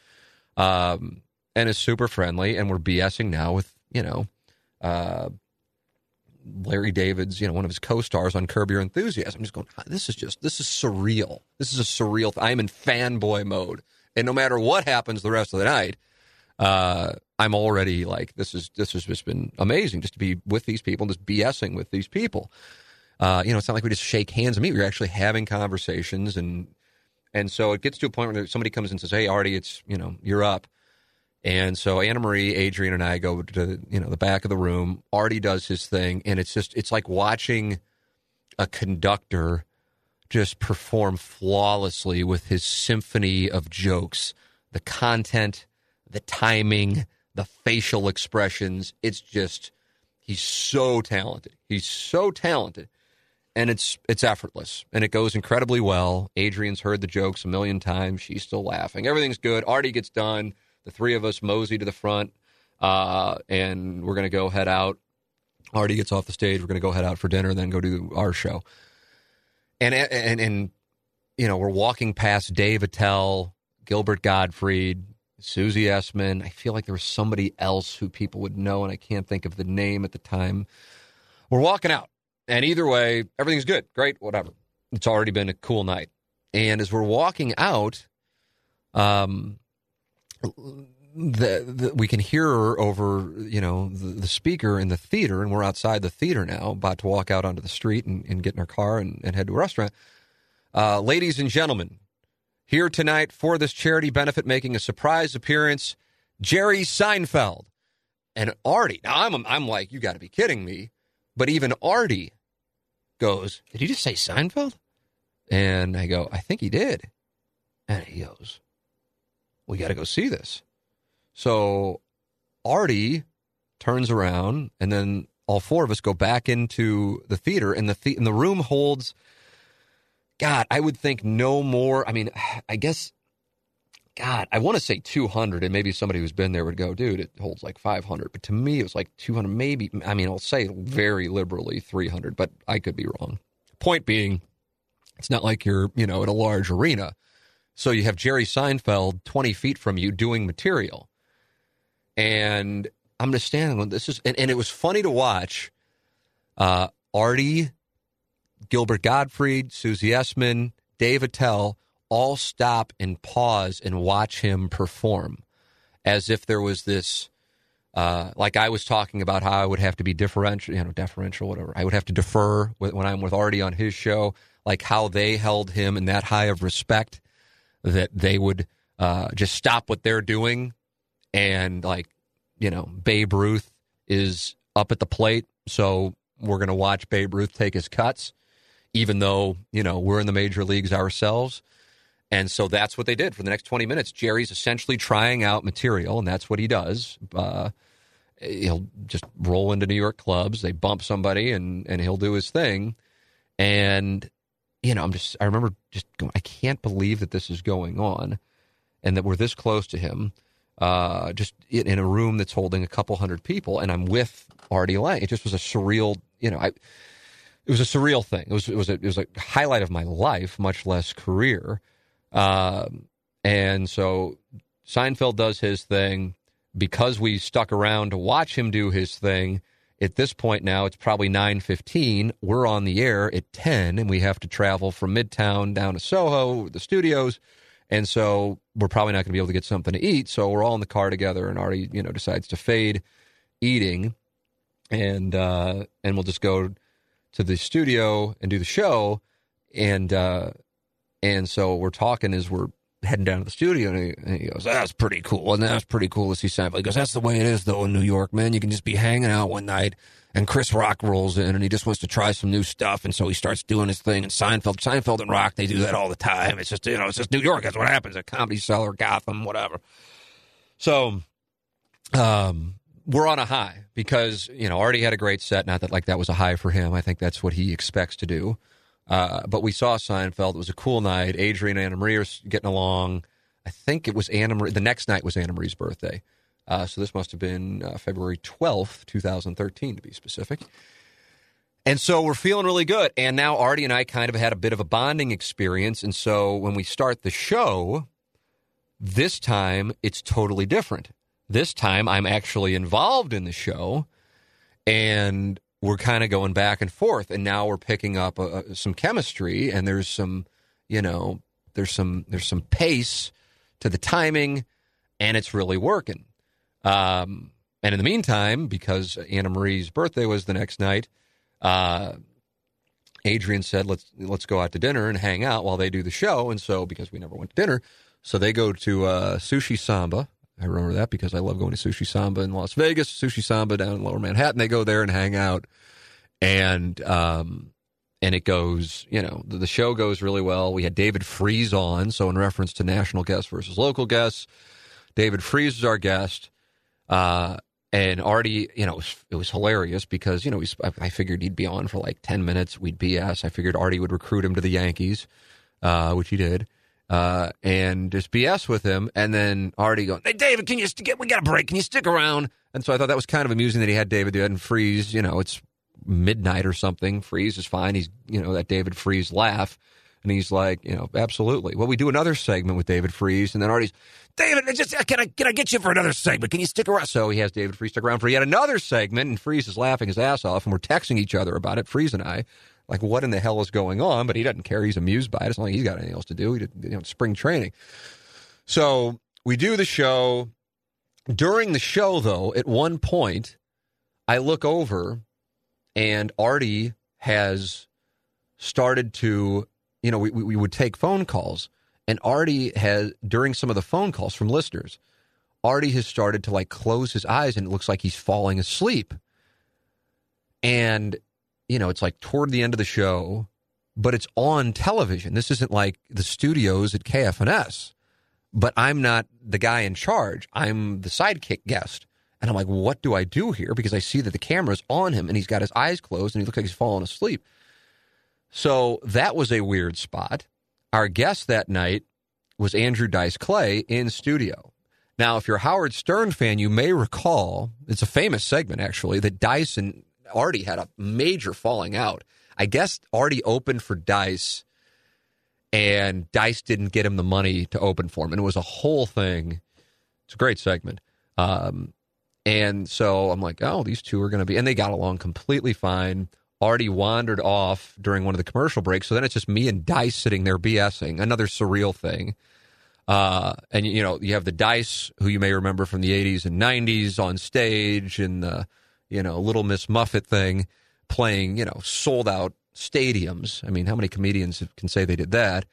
um, and is super friendly. And we're BSing now with you know uh, Larry David's, you know, one of his co-stars on Curb Your Enthusiasm. I'm just going, this is just, this is surreal. This is a surreal. Th- I'm in fanboy mode, and no matter what happens the rest of the night, uh, I'm already like, this is this has just been amazing just to be with these people just BSing with these people. Uh, you know, it's not like we just shake hands and meet. We're actually having conversations, and and so it gets to a point where somebody comes and says, "Hey, Artie, it's you know, you're up." And so Anna Marie, Adrian, and I go to you know the back of the room. Artie does his thing, and it's just it's like watching a conductor just perform flawlessly with his symphony of jokes. The content, the timing, the facial expressions. It's just he's so talented. He's so talented. And it's it's effortless and it goes incredibly well. Adrian's heard the jokes a million times. She's still laughing. Everything's good. Artie gets done the three of us mosey to the front, uh, and we're going to go head out. Artie gets off the stage. We're going to go head out for dinner, and then go do our show. And and and you know, we're walking past Dave Attell, Gilbert Gottfried, Susie Essman. I feel like there was somebody else who people would know, and I can't think of the name at the time. We're walking out, and either way, everything's good, great, whatever. It's already been a cool night. And as we're walking out, um, the, the, we can hear her over, you know, the, the, speaker in the theater, and we're outside the theater now, about to walk out onto the street and, and get in our car and, and head to a restaurant. Uh, ladies and gentlemen, here tonight for this charity benefit, making a surprise appearance, Jerry Seinfeld and Artie. Now I'm I'm like, you got to be kidding me, but even Artie goes, "Did he just say Seinfeld?" And I go, "I think he did," and he goes we got to go see this. So Artie turns around, and then all four of us go back into the theater, and the the- and the room holds. God, I would think no more. I mean, I guess God, I want to say 200, and maybe somebody who's been there would go, dude, it holds like 500. But to me, it was like 200, maybe. I mean, I'll say very liberally 300, but I could be wrong. Point being, it's not like you're, you know, at a large arena. So you have Jerry Seinfeld 20 feet from you doing material. And I'm just standing this is, and, and it was funny to watch uh, Artie, Gilbert Gottfried, Susie Essman, Dave Attell all stop and pause and watch him perform as if there was this uh, like I was talking about how I would have to be differential, you know, deferential, whatever. I would have to defer when I'm with Artie on his show, like how they held him in that high of respect that they would uh, just stop what they're doing and like, you know, Babe Ruth is up at the plate, so we're going to watch Babe Ruth take his cuts, even though you know we're in the major leagues ourselves. And so that's what they did for the next 20 minutes. Jerry's essentially trying out material, and that's what he does. Uh, he'll just roll into New York clubs. They bump somebody, and and he'll do his thing. And you know, I'm just I remember just going, I can't believe that this is going on, and that we're this close to him. Uh, just in, a room that's holding a couple hundred people, and I'm with Artie Lange. It just was a surreal, you know, I. It was a surreal thing. It was it was a, it was a highlight of my life, much less career. Um, and so Seinfeld does his thing because we stuck around to watch him do his thing. At this point now, it's probably nine fifteen. We're on the air at ten, and we have to travel from Midtown down to Soho, the studios, and so we're probably not going to be able to get something to eat. So we're all in the car together, and Artie, you know, decides to fade eating, and uh, and we'll just go to the studio and do the show, and uh, and so we're talking as we're heading down to the studio, and he, and he goes, "That's pretty cool." And that's pretty cool to see Seinfeld. He goes, "That's the way it is, though, in New York, man. You can just be hanging out one night, and Chris Rock rolls in, and he just wants to try some new stuff, and so he starts doing his thing. And Seinfeld, Seinfeld and Rock, they do that all the time. It's just you know, it's just New York. That's what happens at Comedy Cellar, Gotham, whatever. So, um, we're on a high because you know already had a great set. Not that like that was a high for him. I think that's what he expects to do. Uh, but we saw Seinfeld. It was a cool night. Adrian and Anna Marie are getting along. I think it was Anna Marie. The next night was Anna Marie's birthday. Uh, so this must have been uh, February 12th, 2013, to be specific. And so we're feeling really good. And now Artie and I kind of had a bit of a bonding experience. And so when we start the show, this time it's totally different. This time I'm actually involved in the show. And we're kind of going back and forth and now we're picking up uh, some chemistry and there's some you know there's some there's some pace to the timing and it's really working. Um, and in the meantime because anna marie's birthday was the next night uh, adrian said let's let's go out to dinner and hang out while they do the show. And so because we never went to dinner so they go to uh, sushi samba I remember that because I love going to Sushi Samba in Las Vegas, Sushi Samba down in Lower Manhattan. They go there and hang out, and um, and it goes, you know, the, the show goes really well. We had David Freese on, so in reference to national guests versus local guests, David Freese is our guest. Uh, and Artie, you know, it was, it was hilarious because you know I figured he'd be on for like ten minutes. We'd BS. I figured Artie would recruit him to the Yankees, uh, which he did uh, and just BS with him. And then Artie going, "Hey, David, can you st- get? We got a break. Can you stick around?" And so I thought that was kind of amusing that he had David do it and Freese, You know, it's midnight or something. Freese is fine. He's you know that David Freese laugh. And he's like, you know, absolutely. Well, we do another segment with David Freese, and then Artie's, David, just can I can I get you for another segment? Can you stick around? So he has David Freese stick around for yet another segment, and Freese is laughing his ass off, and we're texting each other about it, Freese and I, like what in the hell is going on? But he doesn't care. He's amused by it. It's not like he's got anything else to do. He did, you know, spring training. So we do the show. During the show, though, at one point, I look over and Artie has started to, you know, we, we would take phone calls. And Artie has, during some of the phone calls from listeners, Artie has started to like close his eyes and it looks like he's falling asleep. And you know, it's like toward the end of the show, but it's on television. This isn't like the studios at KFNS. But I'm not the guy in charge. I'm the sidekick guest. And I'm like, what do I do here? Because I see that the camera's on him and he's got his eyes closed and he looks like he's falling asleep. So that was a weird spot. Our guest that night was Andrew Dice Clay in studio. Now, if you're a Howard Stern fan, you may recall it's a famous segment actually that and Artie had a major falling out. I guess Artie opened for Dice, and Dice didn't get him the money to open for him, and it was a whole thing. It's a great segment. Um, and so I'm like, oh, these two are going to be, and they got along completely fine. Artie wandered off during one of the commercial breaks, so then it's just me and Dice sitting there BSing. Another surreal thing. Uh, and you know, you have the Dice, who you may remember from the '80s and '90s, on stage in the, you know, Little Miss Muffet thing, playing, you know, sold out stadiums. I mean, how many comedians can say they did that?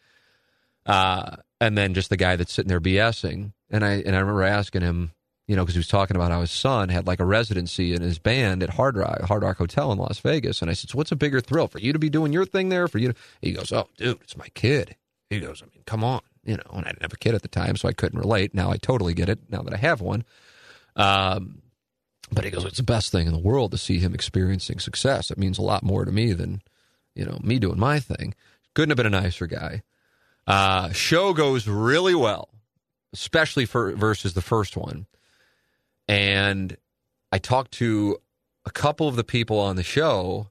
Uh, and then just the guy that's sitting there BSing. And I and I remember asking him, you know, because he was talking about how his son had like a residency in his band at Hard Rock, Hard Rock Hotel in Las Vegas. And I said, so what's a bigger thrill for you to be doing your thing there? For you to, he goes, oh, dude, it's my kid. He goes, I mean, come on, you know, and I didn't have a kid at the time, so I couldn't relate. Now I totally get it now that I have one. Um, but he goes, it's the best thing in the world to see him experiencing success. It means a lot more to me than, you know, me doing my thing. Couldn't have been a nicer guy. Uh, show goes really well, especially for versus the first one. And I talked to a couple of the people on the show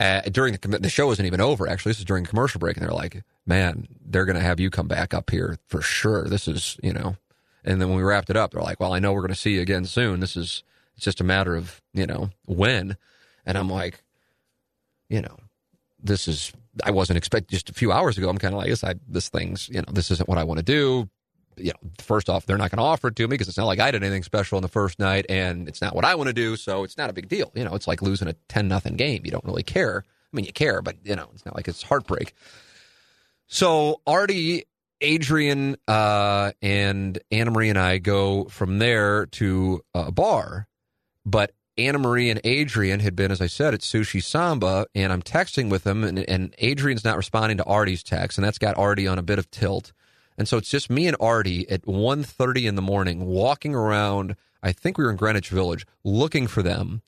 uh, during the the show isn't even over. Actually, this is during commercial break, and they're like, "Man, they're going to have you come back up here for sure." This is, you know. And then when we wrapped it up, they're like, "Well, I know we're going to see you again soon. This is it's just a matter of you know when." And I'm like, you know, this is I wasn't expecting just a few hours ago. I'm kind of like, this, I, this thing's, you know, this isn't what I want to do you know, first off, they're not going to offer it to me because it's not like I did anything special on the first night, and it's not what I want to do, so it's not a big deal. You know, it's like losing a ten nothing game. You don't really care. I mean, you care, but you know, it's not like it's heartbreak. So Artie, Adrian, uh, and Anna Marie and I go from there to a bar, but Anna Marie and Adrian had been, as I said, at Sushi Samba, and I'm texting with them, and, and Adrian's not responding to Artie's text, and that's got Artie on a bit of tilt. And so it's just me and Artie at 1.30 in the morning walking around, I think we were in Greenwich Village, looking for them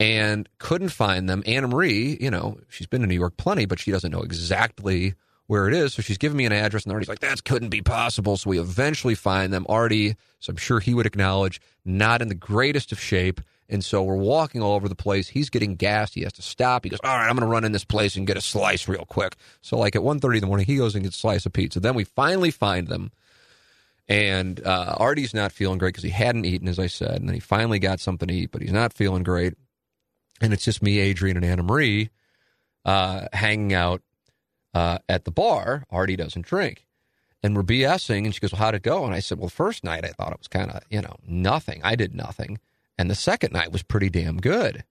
and couldn't find them. Anna Marie, you know, she's been to New York plenty, but she doesn't know exactly where it is. So she's giving me an address, and Artie's like, that couldn't be possible. So we eventually find them. Artie, so I'm sure he would acknowledge, not in the greatest of shape. And so we're walking all over the place. He's getting gassed. He has to stop. He goes, all right, I'm going to run in this place and get a slice real quick. So like at 1.30 in the morning, he goes and gets a slice of pizza. Then we finally find them. And uh, Artie's not feeling great because he hadn't eaten, as I said. And then he finally got something to eat, but he's not feeling great. And it's just me, Adrian, and Anna Marie uh, hanging out uh, at the bar. Artie doesn't drink. And we're BSing. And she goes, well, how'd it go? And I said, well, first night I thought it was kind of, you know, nothing. I did nothing. And the second night was pretty damn good.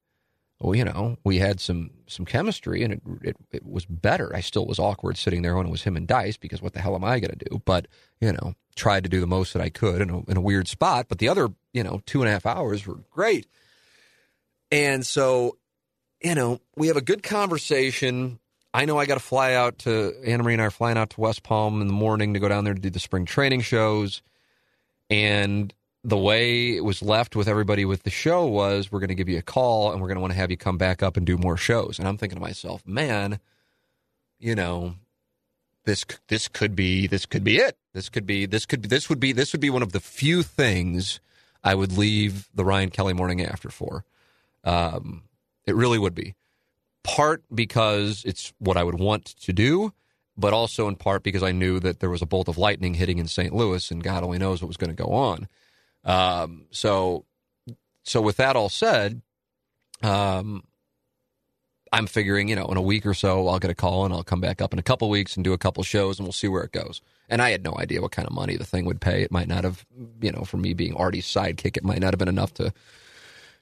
Well, you know, we had some some chemistry, and it, it, it was better. I still was awkward sitting there when it was him and Dice because what the hell am I going to do? But you know, tried to do the most that I could in a, in a weird spot. But the other, you know, two and a half hours were great. And so, you know, we have a good conversation. I know I got to fly out to Anna Marie and I are flying out to West Palm in the morning to go down there to do the spring training shows. And the way it was left with everybody with the show was we're going to give you a call and we're going to want to have you come back up and do more shows. And I'm thinking to myself, man, you know, this this could be this could be it. This could be this could be this would be this would be one of the few things I would leave the Ryan Kelley morning after for. Um, it really would be. Part because it's what I would want to do, but also in part because I knew that there was a bolt of lightning hitting in St. Louis, and God only knows what was going to go on. Um, so, so with that all said, um, I'm figuring, you know, in a week or so, I'll get a call and I'll come back up in a couple weeks and do a couple shows and we'll see where it goes. And I had no idea what kind of money the thing would pay. It might not have, you know, for me being Artie's sidekick, it might not have been enough to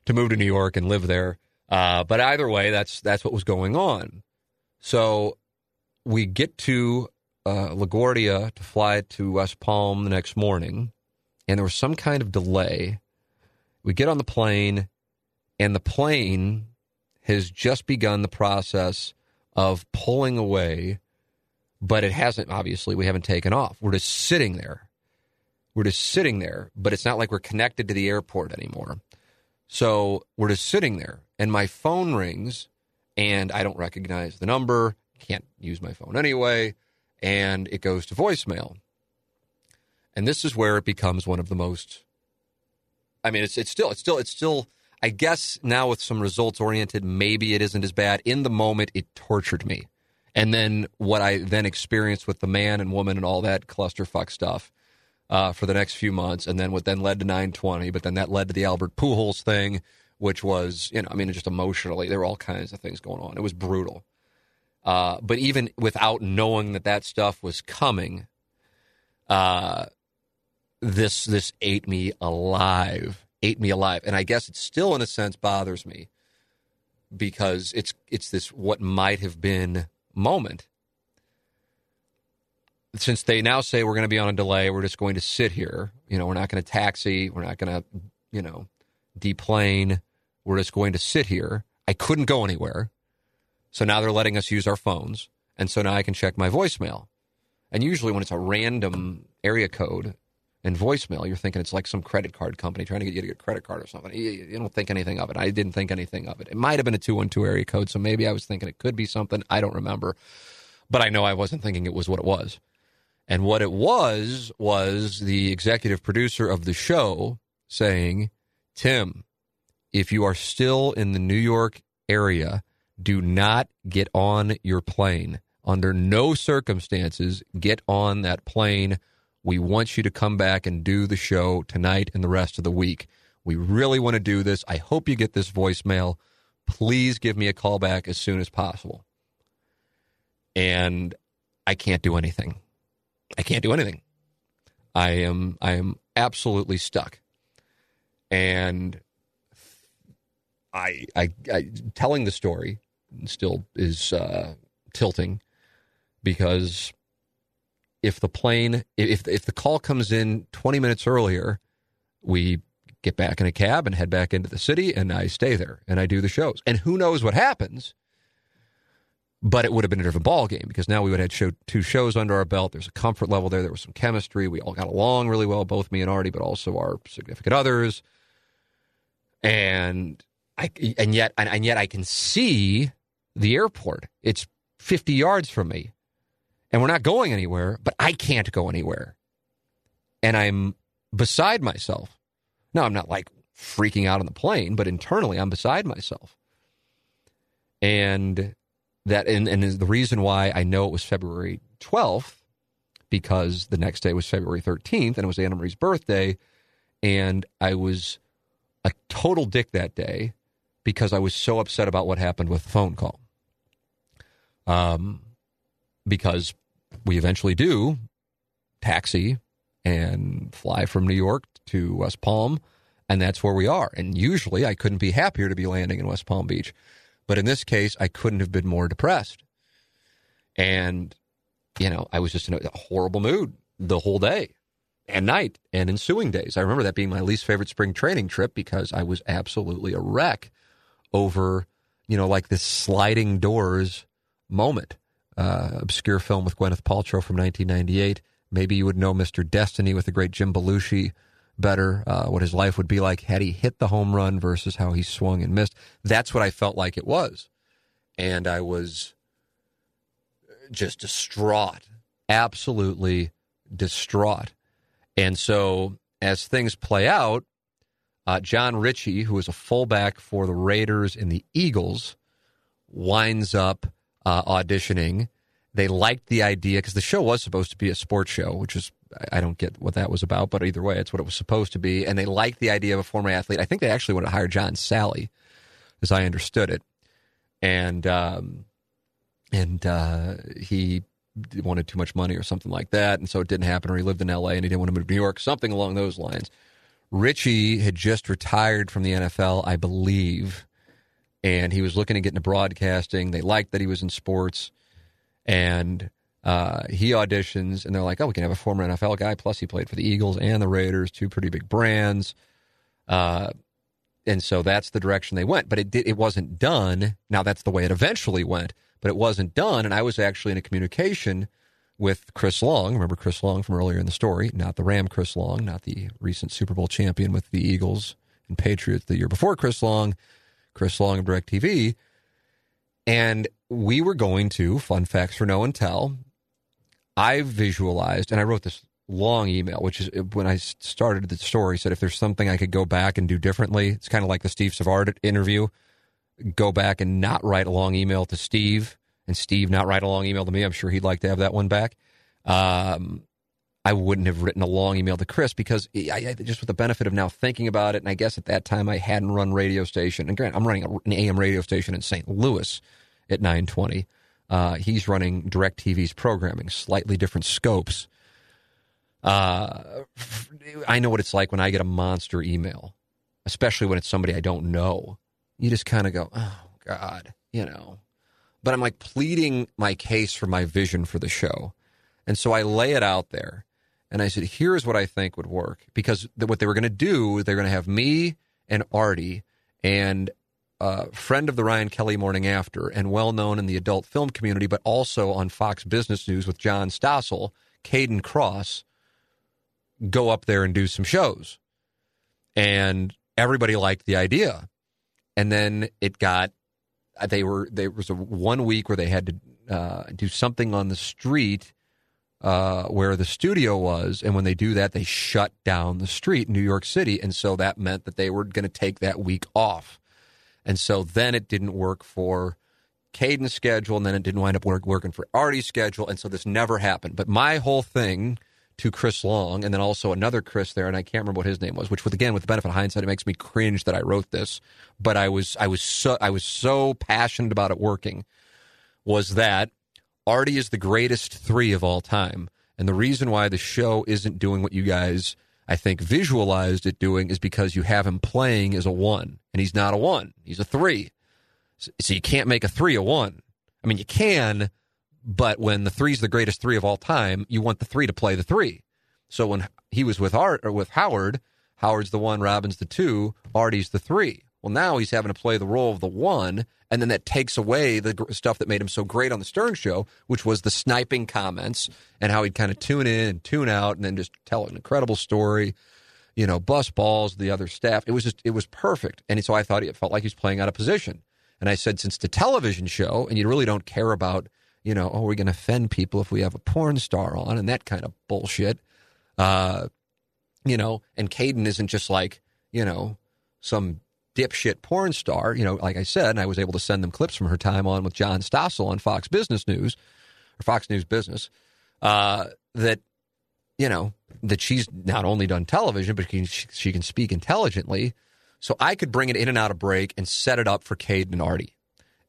to move to New York and live there. Uh, but either way, that's that's what was going on. So we get to uh, LaGuardia to fly to West Palm the next morning, and there was some kind of delay. We get on the plane, and the plane has just begun the process of pulling away, but it hasn't, obviously, we haven't taken off. We're just sitting there. We're just sitting there, but it's not like we're connected to the airport anymore. So we're just sitting there, and my phone rings, and I don't recognize the number. Can't use my phone anyway, and it goes to voicemail. And this is where it becomes one of the most I mean, it's it's still it's still it's still I guess now with some results oriented, maybe it isn't as bad. In the moment, it tortured me. And then what I then experienced with the man and woman and all that clusterfuck stuff uh, for the next few months, and then what then led to 920, but then that led to the Albert Pujols thing, which was, you know, I mean, just emotionally, there were all kinds of things going on. It was brutal. Uh, but even without knowing that that stuff was coming, uh, this this ate me alive, ate me alive, and I guess it still, in a sense, bothers me because it's it's this what might have been moment. Since they now say we're going to be on a delay, we're just going to sit here. You know, we're not going to taxi, we're not going to, you know, deplane. We're just going to sit here. I couldn't go anywhere. So now they're letting us use our phones. And so now I can check my voicemail. And usually when it's a random area code and voicemail, you're thinking it's like some credit card company trying to get you to get a credit card or something. You, you don't think anything of it. I didn't think anything of it. It might have been a 212 area code, so maybe I was thinking it could be something. I don't remember. But I know I wasn't thinking it was what it was. And what it was was the executive producer of the show saying, Tim, if you are still in the New York area, do not get on your plane. Under no circumstances, get on that plane. We want you to come back and do the show tonight and the rest of the week. We really want to do this. I hope you get this voicemail. Please give me a call back as soon as possible. And I can't do anything. I can't do anything. I am I am absolutely stuck. And I, I, I telling the story still is uh, tilting because if the plane if if the call comes in 20 minutes earlier we get back in a cab and head back into the city and I stay there and I do the shows and who knows what happens but it would have been a different ball game because now we would have had show, two shows under our belt there's a comfort level there there was some chemistry we all got along really well both me and Artie but also our significant others and I and yet and, and yet I can see the airport. It's 50 yards from me. And we're not going anywhere, but I can't go anywhere. And I'm beside myself. Now, I'm not like freaking out on the plane, but internally I'm beside myself. And that and, and the reason why I know it was February 12th because the next day was February 13th and it was Anna Marie's birthday and I was a total dick that day because I was so upset about what happened with the phone call. Um, because we eventually do taxi and fly from New York to West Palm, and that's where we are. And usually I couldn't be happier to be landing in West Palm Beach. But in this case, I couldn't have been more depressed. And, you know, I was just in a horrible mood the whole day and night and ensuing days. I remember that being my least favorite spring training trip because I was absolutely a wreck over, you know, like this sliding doors moment. Uh, obscure film with Gwyneth Paltrow from 1998. Maybe you would know Mr. Destiny with the great Jim Belushi better, uh, what his life would be like had he hit the home run versus how he swung and missed. That's what I felt like it was. And I was just distraught, absolutely distraught. And so as things play out, uh, Jon Ritchie, who is a fullback for the Raiders and the Eagles, winds up uh, auditioning. They liked the idea because the show was supposed to be a sports show, which is I don't get what that was about, but either way, it's what it was supposed to be. And they liked the idea of a former athlete. I think they actually wanted to hire John Salley, as I understood it, and um, and uh, he wanted too much money or something like that, and so it didn't happen. Or he lived in L.A. and he didn't want to move to New York, something along those lines. Ritchie had just retired from the NFL, I believe, and he was looking to get into broadcasting. They liked that he was in sports, and uh, he auditions, and they're like, "Oh, we can have a former NFL guy. Plus, he played for the Eagles and the Raiders, two pretty big brands." Uh, and so that's the direction they went. But it it wasn't done. Now that's the way it eventually went, but it wasn't done. And I was actually in a communication with Chris Long. Remember Chris Long from earlier in the story, not the Ram Chris Long, not the recent Super Bowl champion with the Eagles and Patriots the year before Chris Long, Chris Long of DirecTV. And we were going to, fun facts for no one tell. I visualized, and I wrote this long email, which is when I started the story, said if there's something I could go back and do differently, it's kind of like the Steve Savard interview. Go back and not write a long email to Steve, and Steve not write a long email to me. I'm sure he'd like to have that one back. Um, I wouldn't have written a long email to Chris because I, I, just with the benefit of now thinking about it, and I guess at that time I hadn't run radio station. And grant, I'm running an AM radio station in St. Louis at 920. Uh, he's running DirecTV's programming, slightly different scopes. Uh, I know what it's like when I get a monster email, especially when it's somebody I don't know. You just kind of go, oh, God, you know. But I'm like pleading my case for my vision for the show. And so I lay it out there. And I said, here's what I think would work. Because what they were going to do, they're going to have me and Artie and friend of the Ryan Kelley Morning After and well known in the adult film community, but also on Fox Business News with John Stossel, Kayden Kross, go up there and do some shows. And everybody liked the idea. And then it got, they were, there was a one week where they had to uh, do something on the street uh, where the studio was. And when they do that, they shut down the street in New York City. And so that meant that they were going to take that week off. And so then it didn't work for Kayden's schedule, and then it didn't wind up work, working for Artie's schedule. And so this never happened. But my whole thing to Chris Long, and then also another Chris there, and I can't remember what his name was. Which, with again, with the benefit of hindsight, it makes me cringe that I wrote this. But I was, I was so, I was so passionate about it working. Was that Artie is the greatest three of all time, and the reason why the show isn't doing what you guys, I think, visualized it doing is because you have him playing as a one, and he's not a one; he's a three. So you can't make a three a one. I mean, you can, but when the three's the greatest three of all time, you want the three to play the three. So when he was with Art or with Howard, Howard's the one, Robin's the two, Artie's the three. Well, now he's having to play the role of the one, and then that takes away the stuff that made him so great on the Stern Show, which was the sniping comments and how he'd kind of tune in and tune out, and then just tell an incredible story. You know, bus balls, the other staff. It was just, it was perfect. And so I thought it felt like he's playing out of position. And I said, since the television show, and you really don't care about you know, oh, we're going to offend people if we have a porn star on and that kind of bullshit. Uh, you know, and Kayden isn't just like, you know, some dipshit porn star. You know, like I said, and I was able to send them clips from her time on with John Stossel on Fox Business News or Fox News Business. Uh, that you know that she's not only done television, but she, she can speak intelligently. So I could bring it in and out of break and set it up for Kayden and Artie,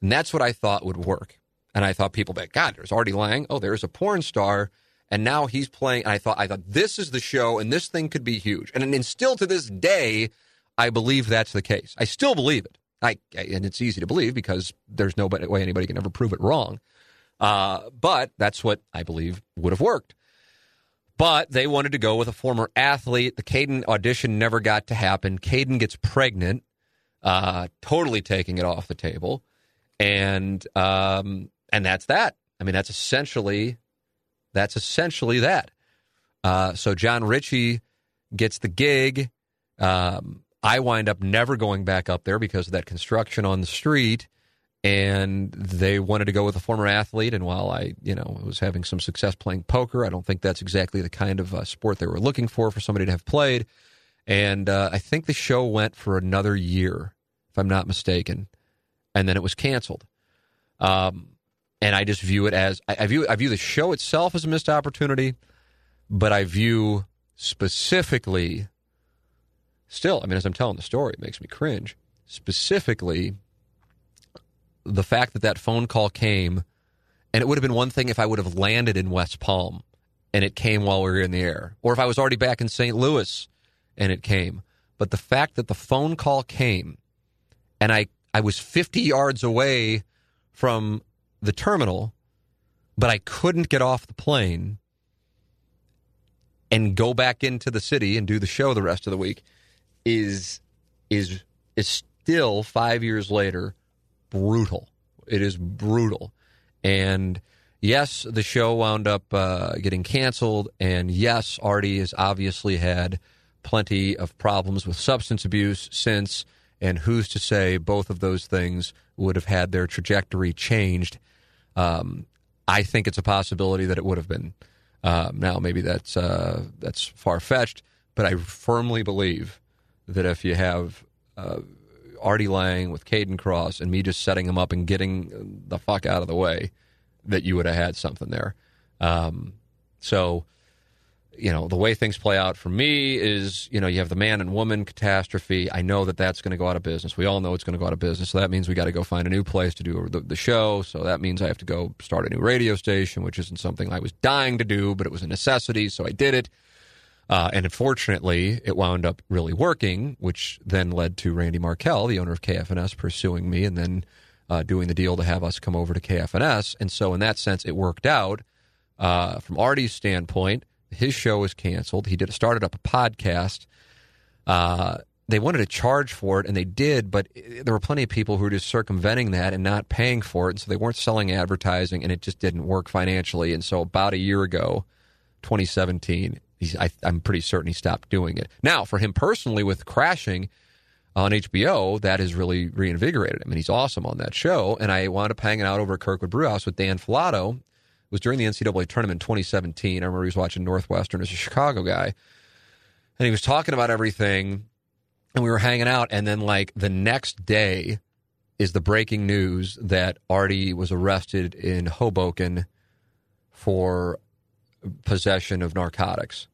and that's what I thought would work. And I thought people that God, there's Artie Lange. Oh, there's a porn star, and now he's playing. And I thought, I thought this is the show, and this thing could be huge. And, and still to this day, I believe that's the case. I still believe it. I and it's easy to believe because there's no way anybody can ever prove it wrong. Uh, but that's what I believe would have worked. But they wanted to go with a former athlete. The Kayden audition never got to happen. Kayden gets pregnant, uh, totally taking it off the table. And um, and that's that. I mean, that's essentially that's essentially that. Uh, so Jon Ritchie gets the gig. Um, I wind up never going back up there because of that construction on the street. And they wanted to go with a former athlete. And while I, you know, was having some success playing poker, I don't think that's exactly the kind of uh, sport they were looking for for somebody to have played. And uh, I think the show went for another year, if I'm not mistaken, and then it was canceled. Um, and I just view it as I, view I view the show itself as a missed opportunity, but I view specifically still, I mean, as I'm telling the story, it makes me cringe. Specifically, the fact that that phone call came, and it would have been one thing if I would have landed in West Palm and it came while we were in the air, or if I was already back in St. Louis and it came. But the fact that the phone call came and I, I was 50 yards away from the terminal, but I couldn't get off the plane and go back into the city and do the show the rest of the week is is is still 5 years later brutal. It is brutal. And yes, the show wound up uh, getting canceled and yes, Artie has obviously had plenty of problems with substance abuse since and who's to say both of those things would have had their trajectory changed um, I think it's a possibility that it would have been Uh, now, maybe that's uh, that's far fetched, but I firmly believe that if you have uh, Artie Lange with Kayden Kross, and me just setting him up and getting the fuck out of the way, that you would have had something there. Um, so you know, the way things play out for me is, you know, you have the man and woman catastrophe. I know that that's going to go out of business. We all know it's going to go out of business. So that means we got to go find a new place to do the, the, show. So that means I have to go start a new radio station, which isn't something I was dying to do, but it was a necessity. So I did it. Uh, and unfortunately, it wound up really working, which then led to Randy Markell, the owner of KFNS, pursuing me and then uh, doing the deal to have us come over to KFNS. And so, in that sense, it worked out. Uh, from Artie's standpoint, his show was canceled. He did started up a podcast. Uh, they wanted to charge for it, and they did, but there were plenty of people who were just circumventing that and not paying for it, and so they weren't selling advertising, and it just didn't work financially. And so, about a year ago, 2017, I, I'm pretty certain he stopped doing it. Now, for him personally, with crashing on HBO, that has really reinvigorated him, and he's awesome on that show. And I wound up hanging out over at Kirkwood Brewhouse with Dan Falato, was during the NCAA tournament in 2017. I remember he was watching Northwestern as a Chicago guy, and he was talking about everything, and we were hanging out. And then, like the next day, is the breaking news that Artie was arrested in Hoboken for possession of narcotics,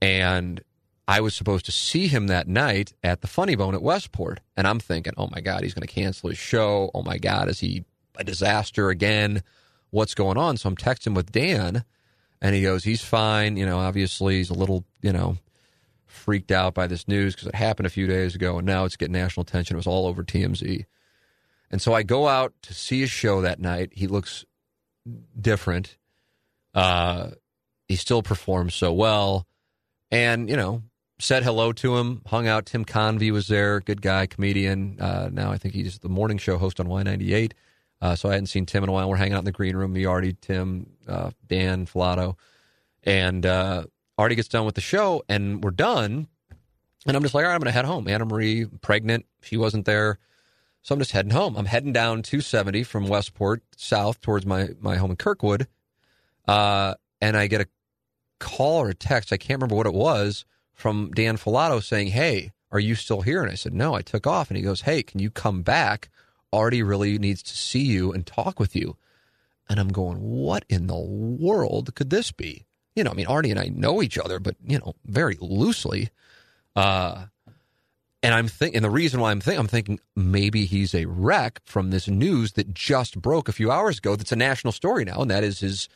and I was supposed to see him that night at the Funny Bone at Westport, and I'm thinking, oh my God, he's going to cancel his show. Oh my God, is he a disaster again? what's going on. So I'm texting with Dan, and he goes, he's fine. You know, obviously he's a little, you know, freaked out by this news because it happened a few days ago, and now it's getting national attention. It was all over TMZ. And so I go out to see his show that night. He looks different. Uh, he still performs so well. And, you know, said hello to him, hung out. Tim Convey was there, good guy, comedian. Uh, now I think he's the morning show host on Y98. Uh, so I hadn't seen Tim in a while. We're hanging out in the green room. Me, Artie, Tim, uh, Dan, Falato. And uh, Artie gets done with the show, and we're done. And I'm just like, all right, I'm going to head home. Anna Marie, pregnant. She wasn't there. So I'm just heading home. I'm heading down 270 from Westport south towards my, my home in Kirkwood. Uh, and I get a call or a text. I can't remember what it was from Dan Falato saying, Hey, are you still here? And I said, No, I took off. And he goes, Hey, can you come back? Artie really needs to see you and talk with you. And I'm going, what in the world could this be? You know, I mean, Artie and I know each other, but, you know, very loosely. Uh, and I'm thinking, and the reason why I'm thinking, I'm thinking maybe he's a wreck from this news that just broke a few hours ago. That's a national story now, and that is his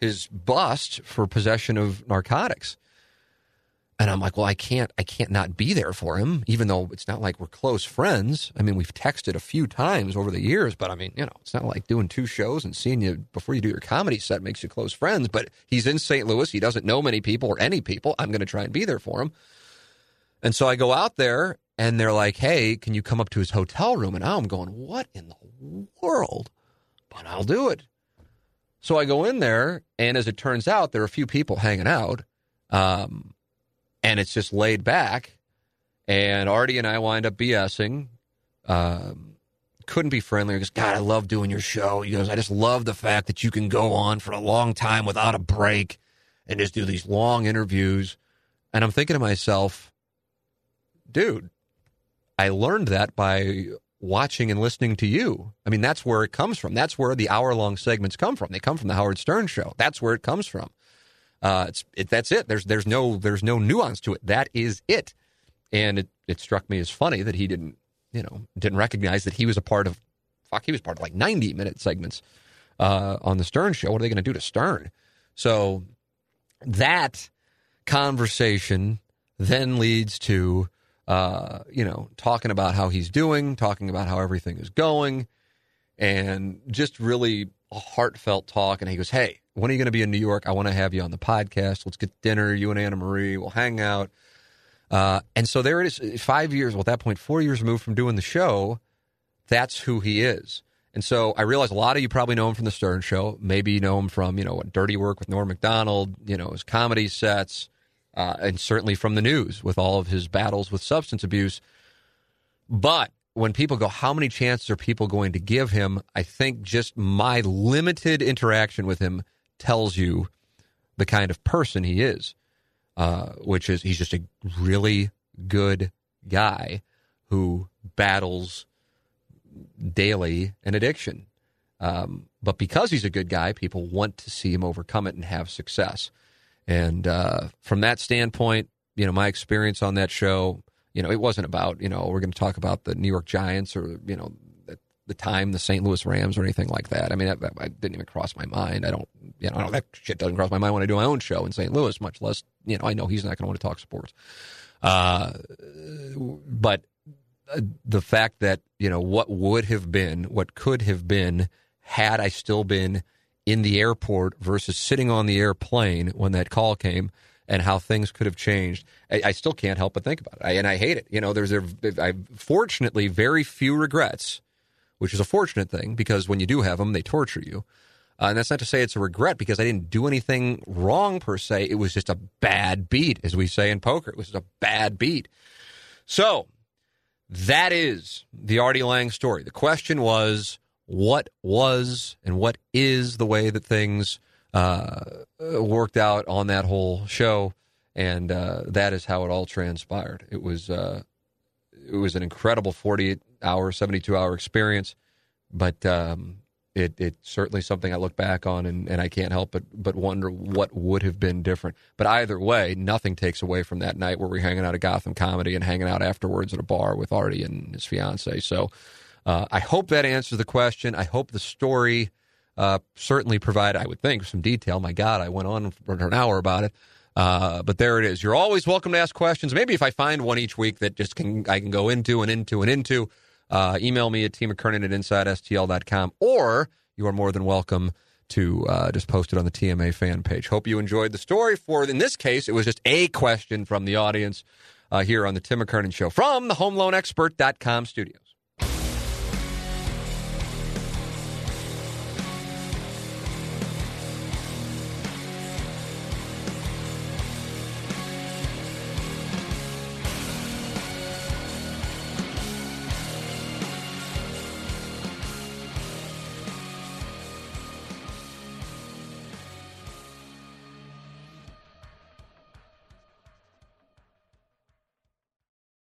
his bust for possession of narcotics. And I'm like, well, I can't, I can't not be there for him, even though it's not like we're close friends. I mean, we've texted a few times over the years, but I mean, you know, it's not like doing two shows and seeing you before you do your comedy set makes you close friends. But he's in St. Louis. He doesn't know many people or any people. I'm going to try and be there for him. And so I go out there and they're like, hey, can you come up to his hotel room? And I'm going, what in the world? But I'll do it. So I go in there, and as it turns out, there are a few people hanging out. Um, and it's just laid back. And Artie and I wind up BSing. Um, couldn't be friendlier. Goes, God, I love doing your show. He goes, I just love the fact that you can go on for a long time without a break and just do these long interviews. And I'm thinking to myself, dude, I learned that by watching and listening to you. I mean, that's where it comes from. That's where the hour long segments come from. They come from the Howard Stern show. That's where it comes from. Uh, it's it, that's it. There's there's no there's no nuance to it. That is it. And it, it struck me as funny that he didn't you know didn't recognize that he was a part of fuck he was part of like 90 minute segments uh, on the Stern show. What are they going to do to Stern? So that conversation then leads to uh, you know talking about how he's doing, talking about how everything is going, and just really a heartfelt talk. And he goes, "Hey, when are you going to be in New York? I want to have you on the podcast. Let's get dinner. You and Anna Marie. We'll hang out. Uh, and so there it is. Five years. Well, at that point, four years removed from doing the show. That's who he is. And so I realize a lot of you probably know him from the Stern Show. Maybe you know him from you know Dirty Work with Norm Macdonald. You know his comedy sets, uh, and certainly from the news with all of his battles with substance abuse. But when people go, how many chances are people going to give him? I think just my limited interaction with him tells you the kind of person he is, uh, which is he's just a really good guy who battles daily an addiction. Um, but because he's a good guy, people want to see him overcome it and have success. And uh, from that standpoint, you know, my experience on that show, you know, it wasn't about, you know, we're going to talk about the New York Giants or, you know, at the time, the St. Louis Rams or anything like that. I mean, that, that didn't even cross my mind. I don't, you know, that shit doesn't cross my mind when I do my own show in St. Louis, much less, you know, I know he's not going to want to talk sports. Uh, but uh, the fact that, you know, what would have been, what could have been had I still been in the airport versus sitting on the airplane when that call came and how things could have changed. I, I still can't help but think about it, I, and I hate it. You know, there's a, I fortunately very few regrets, which is a fortunate thing because when you do have them, they torture you. Uh, and that's not to say it's a regret because I didn't do anything wrong per se. It was just a bad beat, as we say in poker. It was a bad beat. So that is the Artie Lange story. The question was what was and what is the way that things uh, worked out on that whole show, and uh, that is how it all transpired. It was uh, it was an incredible forty eight hour, seventy two hour experience, but um, it it's certainly something I look back on, and, and I can't help but but wonder what would have been different. But either way, nothing takes away from that night where we're hanging out at Gotham Comedy and hanging out afterwards at a bar with Artie and his fiance. So. Uh, I hope that answers the question. I hope the story uh, certainly provided, I would think, some detail. My God, I went on for an hour about it. Uh, but there it is. You're always welcome to ask questions. Maybe if I find one each week that just can I can go into and into and into, uh, email me at T McKernan at InsideSTL.com, or you are more than welcome to uh, just post it on the TMA fan page. Hope you enjoyed the story. For in this case, it was just a question from the audience uh, here on the Tim McKernan Show from the HomeLoanExpert.com studios.